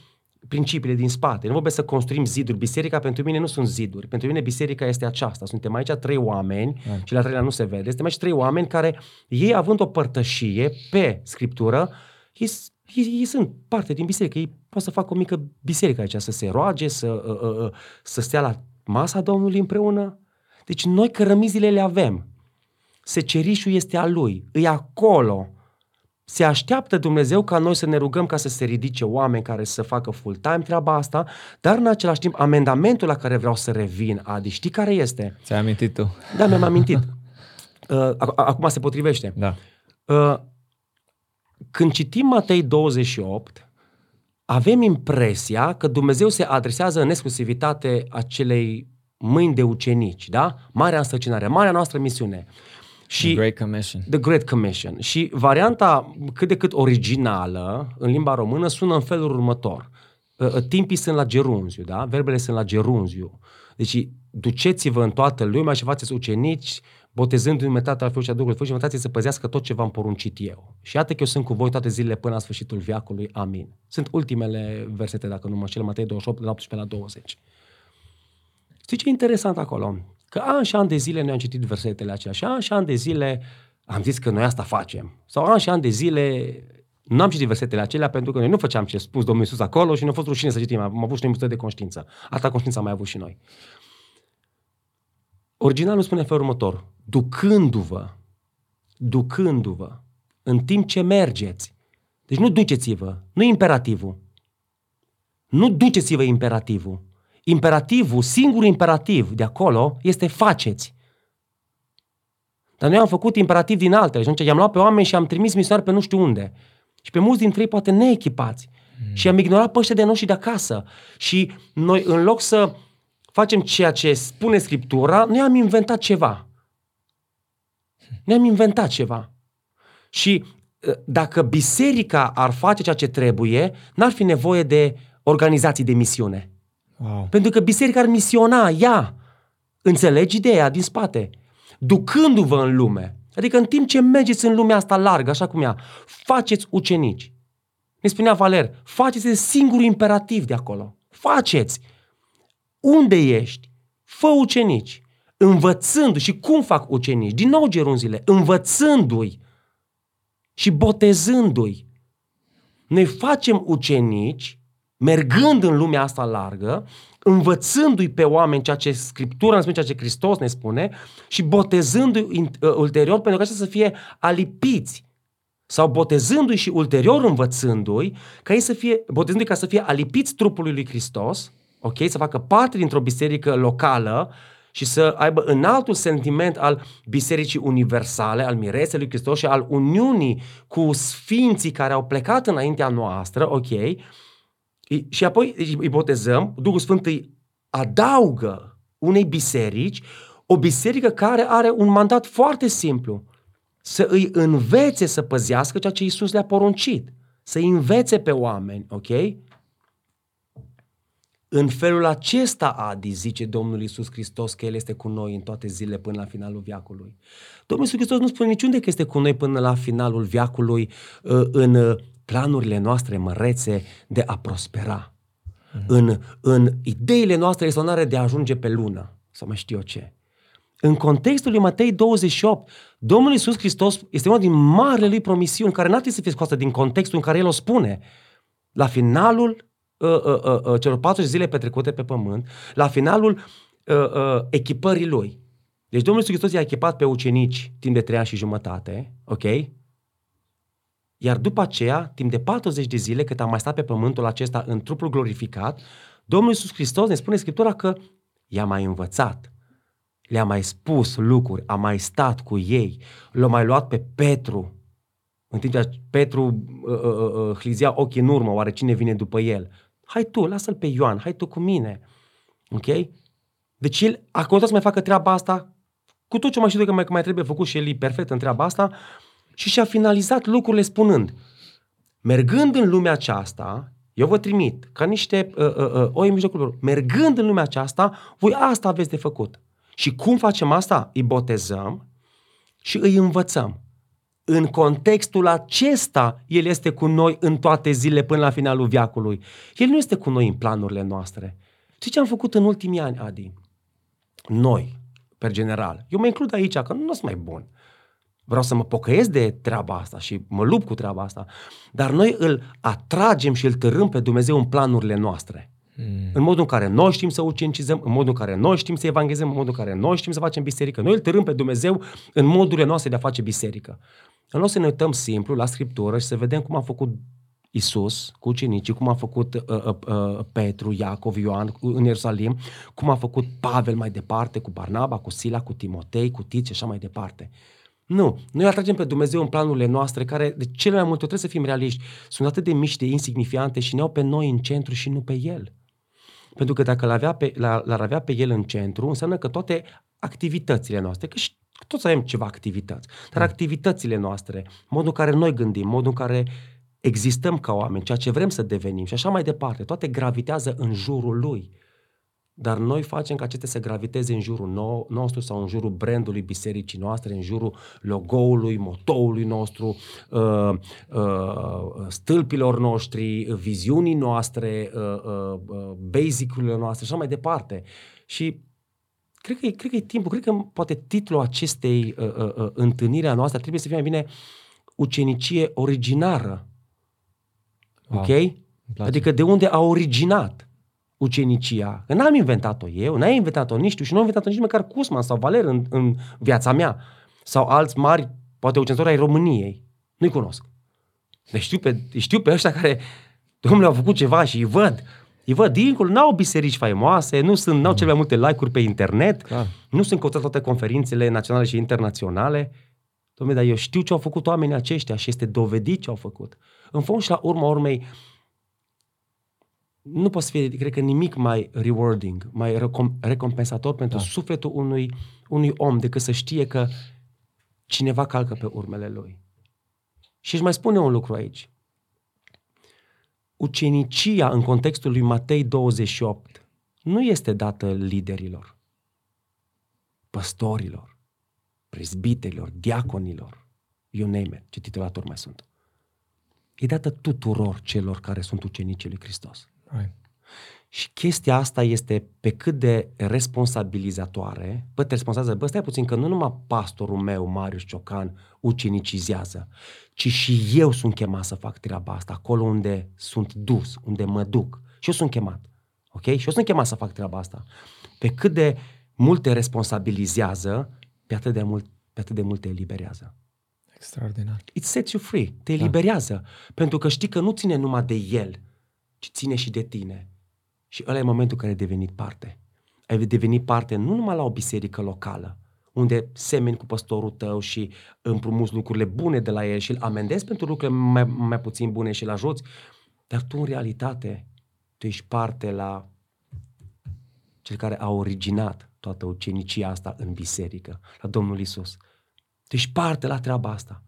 principiile din spate. Nu vorbesc să construim ziduri. Biserica pentru mine nu sunt ziduri. Pentru mine biserica este aceasta. Suntem aici trei oameni Da. și la treilea nu se vede. Suntem aici trei oameni care, ei având o părtășie pe Scriptură, ei, s- ei, ei sunt parte din biserică. Ei pot să facă o mică biserică aici, să se roage, să, uh, uh, uh, să stea la masa Domnului împreună. Deci noi cărămizile le avem. Secerișul este al lui. E acolo. Se așteaptă Dumnezeu ca noi să ne rugăm ca să se ridice oameni care să facă full-time treaba asta, dar în același timp amendamentul la care vreau să revin, Adi, știi care este? Ți-ai amintit tu? Da, mi-am amintit. Uh, ac- acum se potrivește. Da. Uh, când citim Matei 28, avem impresia că Dumnezeu se adresează în exclusivitate acelei mâini de ucenici, da? Marea însărcinare, marea noastră misiune. The Și Great Commission. The Great Commission. Și varianta cât de cât originală în limba română sună în felul următor. Uh, uh, Timpii sunt la gerunziu, da? Verbele sunt la gerunziu. Deci, duceți-vă în toată lumea și faceți ucenici, botezându-i în Tatăl, al Fiului și a Duhului Sfânt și învățați să păzească tot ce v-am poruncit eu. Și iată că eu sunt cu voi toate zilele până la sfârșitul viacului. Amin. Sunt ultimele versete, dacă nu mă înșel, Matei 28, de la 18 la 20. Știi ce e interesant acolo? Că an și an de zile noi am citit versetele acelea și an și an de zile am zis că noi asta facem. Sau an și an de zile nu am citit versetele acelea pentru că noi nu făceam ce a spus Domnul Iisus acolo și ne-a fost rușine să citim. Am avut și noi de conștiință. Asta conștiință am mai avut și noi. Originalul spune în felul următor. Ducându-vă, ducându-vă, în timp ce mergeți. Deci nu duceți-vă, nu imperativul. Nu duceți-vă imperativul. Imperativul, singurul imperativ de acolo este faceți. Dar noi am făcut imperativ din altele și atunci i-am luat pe oameni și am trimis misionari pe nu știu unde. Și pe mulți dintre ei poate neechipați. Mm. Și am ignorat pe ăștia de noștri de acasă. Și noi, în loc să facem ceea ce spune Scriptura, noi am inventat ceva. Noi am inventat ceva. Și ă, dacă biserica ar face ceea ce trebuie, n-ar fi nevoie de organizații de misiune. Wow. Pentru că biserica ar misiona ea. Înțelegi ideea din spate? Ducându-vă în lume. Adică în timp ce mergeți în lumea asta largă, așa cum ea, faceți ucenici. Ne spunea Valer, faceți singurul imperativ de acolo. Faceți! Unde ești? Fă ucenici. Învățându-i. Și cum fac ucenici? Din nou gerunzile. Învățându-i și botezându-i. Noi facem ucenici, mergând în lumea asta largă, învățându-i pe oameni ceea ce Scriptura ne spune, ceea ce Hristos ne spune și botezându-i uh, ulterior pentru ca să fie alipiți sau botezându-i și ulterior învățându-i, ca ei să fie, botezându-i ca să fie alipiți trupului lui Hristos, ok, să facă parte dintr-o biserică locală și să aibă înaltul sentiment al bisericii universale, al miresei lui Hristos și al uniunii cu sfinții care au plecat înaintea noastră, ok, și apoi îi botezăm, Duhul Sfânt îi adaugă unei biserici, o biserică care are un mandat foarte simplu, să îi învețe să păzească ceea ce Iisus le-a poruncit, să îi învețe pe oameni, ok? În felul acesta, Adi, zice Domnul Iisus Hristos că El este cu noi în toate zilele până la finalul viacului. Domnul Iisus Hristos nu spune niciunde că este cu noi până la finalul viacului uh, în uh, planurile noastre mărețe de a prospera. Mm. În, în ideile noastre extraordinare de a ajunge pe lună, sau mai știu eu ce. În contextul lui Matei 28, Domnul Iisus Hristos este una din marile lui promisiuni care n-ar trebui să fie scoasă din contextul în care El o spune. La finalul uh, uh, uh, uh celor 40 zile petrecute pe pământ, la finalul uh, uh, echipării Lui. Deci Domnul Iisus Hristos i-a echipat pe ucenici timp de 3 ani și jumătate, ok? Iar după aceea, timp de 40 de zile, cât am mai stat pe pământul acesta în trupul glorificat, Domnul Iisus Hristos ne spune Scriptura că i-a mai învățat, le-a mai spus lucruri, a mai stat cu ei, l-a mai luat pe Petru, în timp ce Petru uh, uh, uh, uh, hlizia ochii în urmă, oare cine vine după el? Hai tu, lasă-l pe Ioan, hai tu cu mine. Ok? Deci el a căutat să mai facă treaba asta cu tot ce mai știu că mai, că mai trebuie făcut și el e perfect în treaba asta, și și-a finalizat lucrurile spunând, mergând în lumea aceasta, eu vă trimit ca niște uh, uh, uh, oi în mijlocul lor, mergând în lumea aceasta, voi asta aveți de făcut. Și cum facem asta? Îi botezăm și îi învățăm. În contextul acesta, El este cu noi în toate zilele până la finalul viacului. El nu este cu noi în planurile noastre. Știi ce am făcut în ultimii ani, Adi? Noi, per general. Eu mă includ aici, că nu sunt mai bun. Vreau să mă pocăiesc de treaba asta și mă lupt cu treaba asta. Dar noi îl atragem și îl târâm pe Dumnezeu în planurile noastre. Hmm. În modul în care noi știm să ucenicizăm, în modul în care noi știm să evangelizăm, în modul în care noi știm să facem biserică. Noi îl târâm pe Dumnezeu în modurile noastre de a face biserică. În loc să ne uităm simplu la Scriptură și să vedem cum a făcut Isus cu ucenicii, cum a făcut uh, uh, uh, Petru, Iacov, Ioan în Ierusalim, cum a făcut Pavel mai departe cu Barnaba, cu Sila, cu Timotei, cu Tit și așa mai departe. Nu. Noi atragem pe Dumnezeu în planurile noastre, care de cele mai multe trebuie să fim realiști. Sunt atât de mici, de insignifiante și ne au pe noi în centru și nu pe El. Pentru că dacă l-ar avea pe, l-ar avea pe El în centru, înseamnă că toate activitățile noastre, că și toți avem ceva activități, dar mm. activitățile noastre, modul în care noi gândim, modul în care existăm ca oameni, ceea ce vrem să devenim și așa mai departe, toate gravitează în jurul Lui dar noi facem ca acestea să graviteze în jurul nostru sau în jurul brandului bisericii noastre, în jurul logo-ului, motoului nostru, uh, uh, stâlpilor noștri, viziunii noastre, uh, basic-urile noastre și așa mai departe. Și cred că, cred că e timpul, cred că poate titlul acestei uh, uh, uh, întâlniri a noastră trebuie să fie mai bine ucenicie originară. Wow. Ok? Adică de unde a originat ucenicia. Că n-am inventat-o eu, n-ai inventat-o nici tu și nu am inventat-o nici măcar Cusman sau Valer în, în viața mea. Sau alți mari, poate ucenitori ai României. Nu-i cunosc. Deci știu pe, știu pe ăștia care, domnule, au făcut ceva și îi văd. Îi văd dincolo, n-au biserici faimoase, nu sunt, n-au cele mai multe like-uri pe internet, Clar. nu sunt căutate toate conferințele naționale și internaționale. Dom'le, dar eu știu ce au făcut oamenii aceștia și este dovedit ce au făcut. În fond și la urma urmei, nu poate să fie, cred că, nimic mai rewarding, mai recom- recompensator pentru da. sufletul unui, unui om decât să știe că cineva calcă pe urmele lui. Și își mai spune un lucru aici. Ucenicia în contextul lui Matei 28 nu este dată liderilor, păstorilor, prezbiterilor, diaconilor, you name it, ce titulatori mai sunt. E dată tuturor celor care sunt ucenicii lui Hristos. Right. Și chestia asta este pe cât de responsabilizatoare, bă, te responsabil, bă, stai puțin, că nu numai pastorul meu, Marius Ciocan, ucenicizează, ci și eu sunt chemat să fac treaba asta, acolo unde sunt dus, unde mă duc. Și eu sunt chemat. Ok? Și eu sunt chemat să fac treaba asta. Pe cât de mult te responsabilizează, pe atât de mult, pe atât de mult te eliberează. Extraordinar. It sets you free, te eliberează. Da. Pentru că știi că nu ține numai de el, ci ține și de tine. Și ăla e momentul în care ai devenit parte. Ai devenit parte nu numai la o biserică locală, unde semeni cu păstorul tău și împrumuți lucrurile bune de la el și îl amendezi pentru lucrurile mai, mai puțin bune și îl ajuți, dar tu în realitate, tu ești parte la cel care a originat toată ucenicia asta în biserică, la Domnul Isus. Tu ești parte la treaba asta.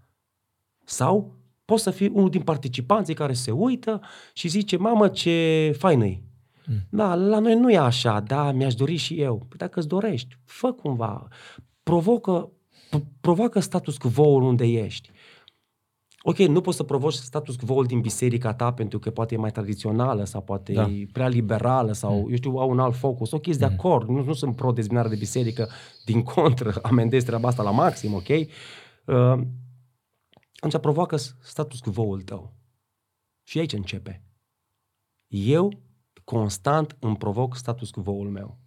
Sau poți să fii unul din participanții care se uită și zice, mamă, ce faină e. Mm. Da, la noi nu e așa, da, mi-aș dori și eu. Păi dacă îți dorești, fă cumva, provocă, provoacă status quo-ul unde ești. Ok, nu poți să provoci status quo din biserica ta pentru că poate e mai tradițională sau poate da. e prea liberală sau, mm. eu știu, au un alt focus. Ok, sunt mm. de acord, nu, nu sunt pro-dezbinare de biserică, din contră, amendez treaba asta la maxim, ok? Uh, atunci provoacă status quo-ul tău. Și aici începe. Eu constant îmi provoc status quo-ul meu.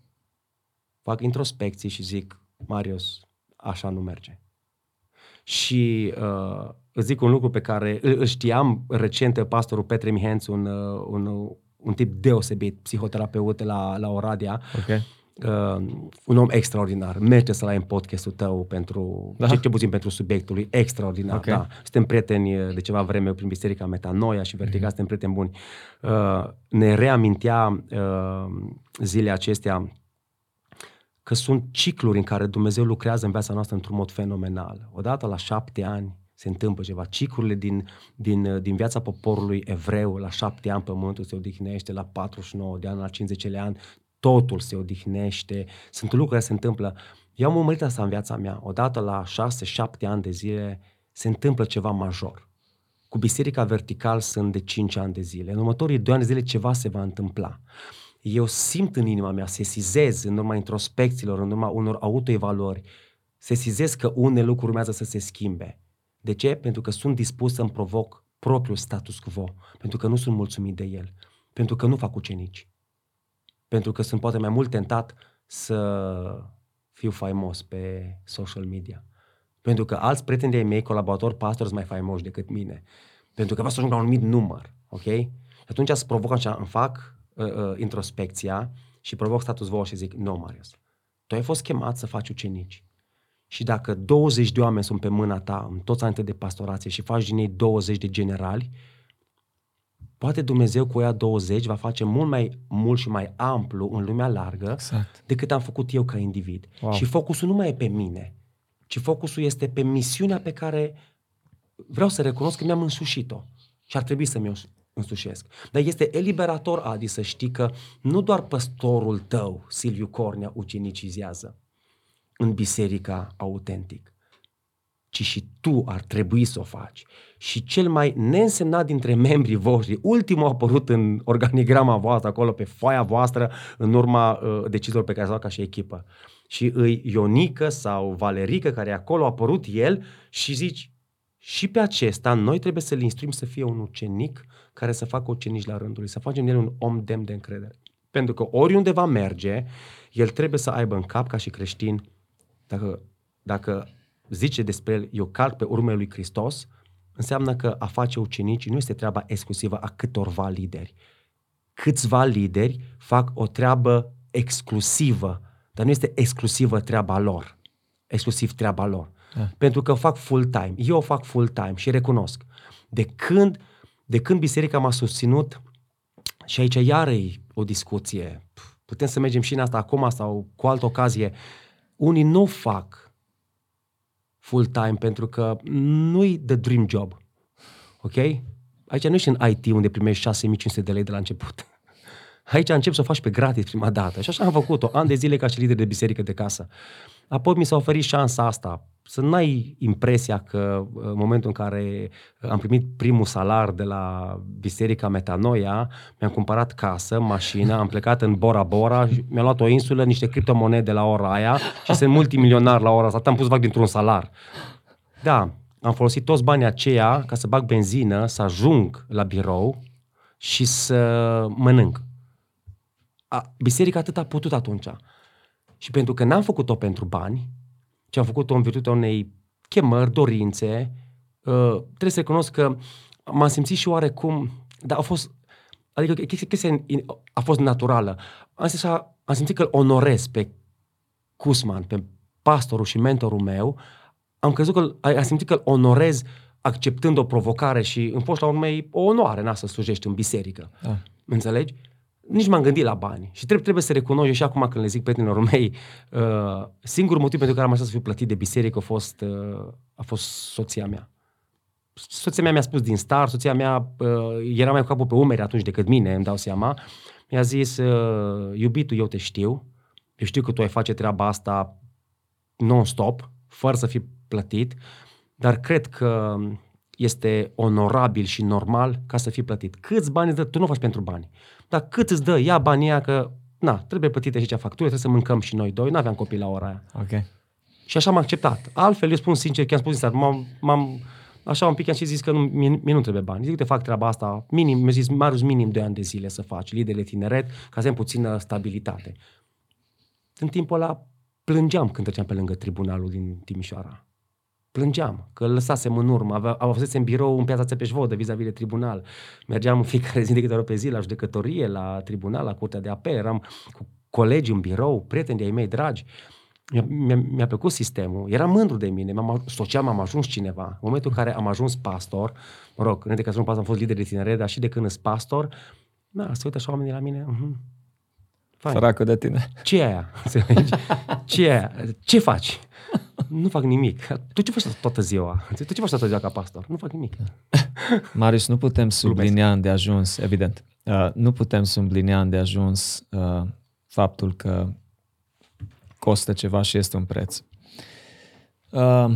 Fac introspecție și zic, Marius, așa nu merge. Și uh, îți zic un lucru pe care îl știam recent pastorul Petre Mihenț, un, uh, un, un tip deosebit, psihoterapeut la, la Oradea. Okay uh, un om extraordinar. Merge să-l ai în podcastul tău pentru, da? ce puțin pentru subiectul lui, extraordinar, okay. da. Suntem prieteni uh, de ceva vreme prin Biserica Metanoia și Vertical, mm-hmm. suntem prieteni buni. Uh, ne reamintea uh, zilele acestea că sunt cicluri în care Dumnezeu lucrează în viața noastră într-un mod fenomenal. Odată la șapte ani se întâmplă ceva. Ciclurile din, din, uh, din viața poporului evreu, la șapte ani pământul se odihnește, la 49 de ani, la 50 de ani, totul se odihnește, sunt lucruri care se întâmplă. Eu am urmărit asta în viața mea. Odată la 6-7 ani de zile se întâmplă ceva major. Cu biserica vertical sunt de 5 ani de zile. În următorii 2 ani de zile ceva se va întâmpla. Eu simt în inima mea, sesizez în urma introspecțiilor, în urma unor autoevaluări, sesizez că unele lucruri urmează să se schimbe. De ce? Pentru că sunt dispus să-mi provoc propriul status quo, pentru că nu sunt mulțumit de el, pentru că nu fac ucenici pentru că sunt poate mai mult tentat să fiu faimos pe social media. Pentru că alți prieteni de mei, colaboratori, pastori, sunt mai faimoși decât mine. Pentru că vreau să ajung la un anumit număr, ok? Și atunci să provoc așa, îmi fac uh, uh, introspecția și provoc status quo și zic, nu, no, Marius, tu ai fost chemat să faci ucenici. Și dacă 20 de oameni sunt pe mâna ta în toți anii de pastorație și faci din ei 20 de generali, poate Dumnezeu cu ea 20 va face mult mai mult și mai amplu în lumea largă exact. decât am făcut eu ca individ. Wow. Și focusul nu mai e pe mine, ci focusul este pe misiunea pe care vreau să recunosc că mi-am însușit-o și ar trebui să mi-o însușesc. Dar este eliberator, Adi, să știi că nu doar păstorul tău, Silviu Cornea, ucenicizează în biserica autentic, ci și tu ar trebui să o faci. Și cel mai neînsemnat dintre membrii voștri, ultimul a apărut în organigrama voastră, acolo pe foaia voastră, în urma uh, deciziilor pe care le-ați ca și echipă. Și îi Ionică sau Valerică, care e acolo, a apărut el și zici, și pe acesta noi trebuie să-l instruim să fie un ucenic care să facă ucenici la rândul lui, să facem din el un om demn de încredere. Pentru că oriunde va merge, el trebuie să aibă în cap ca și creștin, dacă, dacă zice despre el, eu calc pe urmele lui Hristos, înseamnă că a face ucenici nu este treaba exclusivă a câtorva lideri, câțiva lideri fac o treabă exclusivă, dar nu este exclusivă treaba lor, exclusiv treaba lor. Da. Pentru că fac full-time. Eu o fac full-time și recunosc. De când, de când biserica m-a susținut, și aici iară o discuție, putem să mergem și în asta acum sau cu altă ocazie, unii nu fac full-time pentru că nu-i the dream job. Ok? Aici nu ești în IT unde primești 6500 de lei de la început. Aici încep să o faci pe gratis prima dată. Și așa am făcut-o, ani de zile ca și lider de biserică de casă. Apoi mi s-a oferit șansa asta, să n-ai impresia că în momentul în care am primit primul salar de la Biserica Metanoia, mi-am cumpărat casă, mașină, am plecat în Bora Bora, mi-am luat o insulă, niște criptomonede la ora aia și sunt multimilionar la ora asta, am pus să fac dintr-un salar. Da, am folosit toți banii aceia ca să bag benzină, să ajung la birou și să mănânc. A, biserica atât a putut atunci. Și pentru că n-am făcut-o pentru bani, ci am făcut-o în virtutea unei chemări, dorințe, uh, trebuie să recunosc că m-am simțit și oarecum, dar a fost, adică chestia a fost naturală. Am simțit, am simțit că îl onorez pe Cusman, pe pastorul și mentorul meu, am crezut că am simțit că îl onorez acceptând o provocare și în fost la urmei o onoare n să slujești în biserică. Da. Înțelegi? Nici m-am gândit la bani. Și trebuie, trebuie să recunosc, și acum când le zic prietenilor mei, uh, singurul motiv pentru care am așa să fiu plătit de biserică a fost, uh, a fost soția mea. Soția mea mi-a spus din start, soția mea uh, era mai cu capul pe umeri atunci decât mine, îmi dau seama. Mi-a zis, uh, iubitul, eu te știu, eu știu că tu ai face treaba asta non-stop, fără să fii plătit, dar cred că este onorabil și normal ca să fii plătit. Câți bani îți dă? Tu nu faci pentru bani. Dar cât îți dă? Ia banii aia că, na, trebuie plătite și cea factură, trebuie să mâncăm și noi doi. Nu aveam copii la ora aia. Ok. Și așa am acceptat. Altfel, eu spun sincer, că am spus din m-am, m-am, așa un pic am și zis că nu, mie, mie nu trebuie bani. Zic, te fac treaba asta, minim, mi-a zis, Marius, minim 2 ani de zile să faci, lideri de tineret, ca să am puțină stabilitate. În timpul ăla plângeam când treceam pe lângă tribunalul din Timișoara plângeam că îl lăsasem în urmă. Avea, avusesem birou în piața Țepeș-Vodă, vis-a-vis de tribunal. Mergeam în fiecare zi de câte ori pe zi la judecătorie, la tribunal, la curtea de apel. Eram cu colegi în birou, prieteni de-ai mei dragi. Mi-a, mi-a, mi-a plăcut sistemul, eram mândru de mine, m-am, social am ajuns cineva. În momentul în care am ajuns pastor, mă rog, înainte ca să nu pastor, am fost lider de tineret, dar și de când sunt pastor, da, se uită așa oamenii la mine, uh-huh. Săracă de tine. Ce e aia? Ce e aia? Ce faci? Nu fac nimic. Tu ce faci toată ziua? Tu ce faci toată ziua ca pastor? Nu fac nimic. Marius, nu putem sublinia de ajuns, evident, uh, nu putem sublinia de ajuns uh, faptul că costă ceva și este un preț. Uh,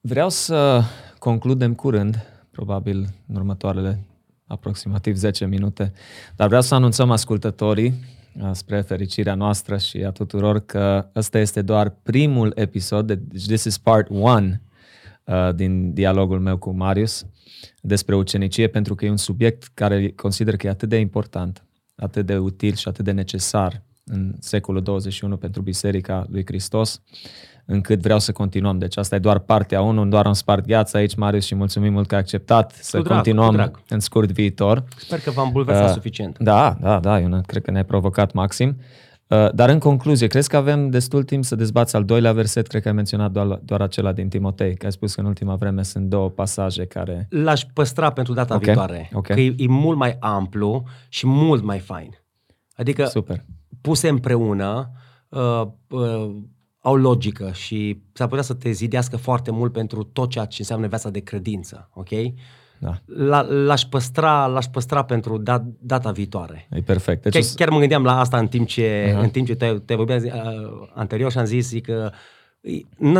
vreau să concludem curând, probabil în următoarele aproximativ 10 minute, dar vreau să anunțăm ascultătorii spre fericirea noastră și a tuturor că ăsta este doar primul episod, deci this is part one uh, din dialogul meu cu Marius despre ucenicie, pentru că e un subiect care consider că e atât de important, atât de util și atât de necesar în secolul 21 pentru Biserica lui Hristos, încât vreau să continuăm. Deci asta e doar partea 1, doar am spart gheața aici, Marius, și mulțumim mult că ai acceptat să drag, continuăm drag. în scurt viitor. Sper că v-am bulversat uh, suficient. Da, da, da, eu cred că ne-ai provocat maxim. Uh, dar în concluzie, crezi că avem destul timp să dezbați al doilea verset? Cred că ai menționat doar, doar acela din Timotei, că ai spus că în ultima vreme sunt două pasaje care... L-aș păstra pentru data okay. viitoare, okay. că e, e mult mai amplu și mult mai fain. Adică Super. Puse împreună, uh, uh, au logică și s-ar putea să te zidească foarte mult pentru tot ceea ce înseamnă viața de credință, ok? Da. La, l-aș, păstra, l-aș păstra pentru da, data viitoare. E perfect. Deci chiar, chiar mă gândeam la asta în timp ce, uh-huh. în timp ce te, te vorbeam uh, anterior și am zis că uh,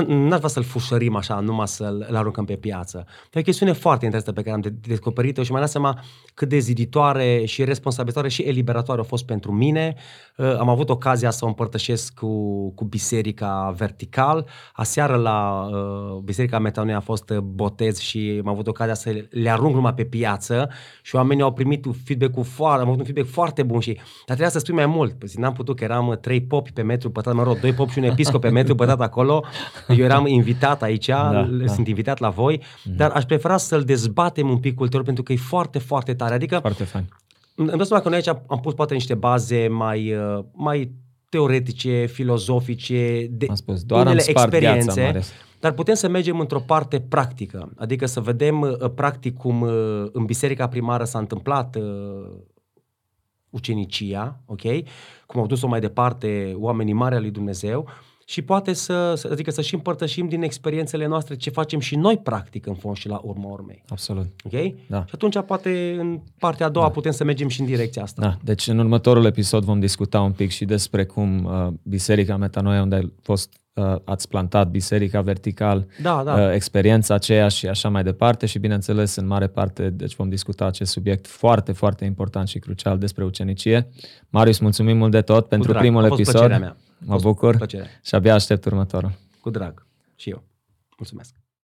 n-aș vrea să-l fușărim așa, numai să-l aruncăm pe piață. E o chestiune foarte interesantă pe care am descoperit-o și mi-am dat seama cât de ziditoare și responsabilitoare și eliberatoare a fost pentru mine. Uh, am avut ocazia să o împărtășesc cu, cu Biserica Vertical. Aseară la uh, Biserica Metanoia a fost uh, botez și am avut ocazia să le arunc numai pe piață și oamenii au primit feedback-ul foarte, am avut un feedback foarte bun și dar trebuia să spui mai mult. Păi, n-am putut că eram trei popi pe metru pătrat, mă rog, doi popi și un episcop pe metru pătrat acolo acolo. Eu eram invitat aici, da, sunt da. invitat la voi, mm-hmm. dar aș prefera să-l dezbatem un pic ulterior pentru că e foarte, foarte tare. Adică foarte fain. Îmi dau seama că noi aici am pus poate niște baze mai, uh, mai teoretice, filozofice, de am spus, doar unele am experiențe, gheața, dar putem să mergem într-o parte practică, adică să vedem uh, practic cum uh, în biserica primară s-a întâmplat ucenicia, ok? Cum au dus-o mai departe oamenii mari al lui Dumnezeu și poate să, adică să și împărtășim din experiențele noastre ce facem și noi practic în fond și la urma urmei. Absolut. Ok? Da. Și atunci poate în partea a doua da. putem să mergem și în direcția asta. Da. Deci în următorul episod vom discuta un pic și despre cum uh, Biserica Metanoia, unde ai fost uh, ați plantat biserica vertical, da, da. Uh, experiența aceea și așa mai departe și bineînțeles în mare parte deci vom discuta acest subiect foarte, foarte important și crucial despre ucenicie. Marius, mulțumim mult de tot pentru drag. primul episod. Mea. Mă bucur plăcere. și abia aștept următorul. Cu drag. Și eu. Mulțumesc.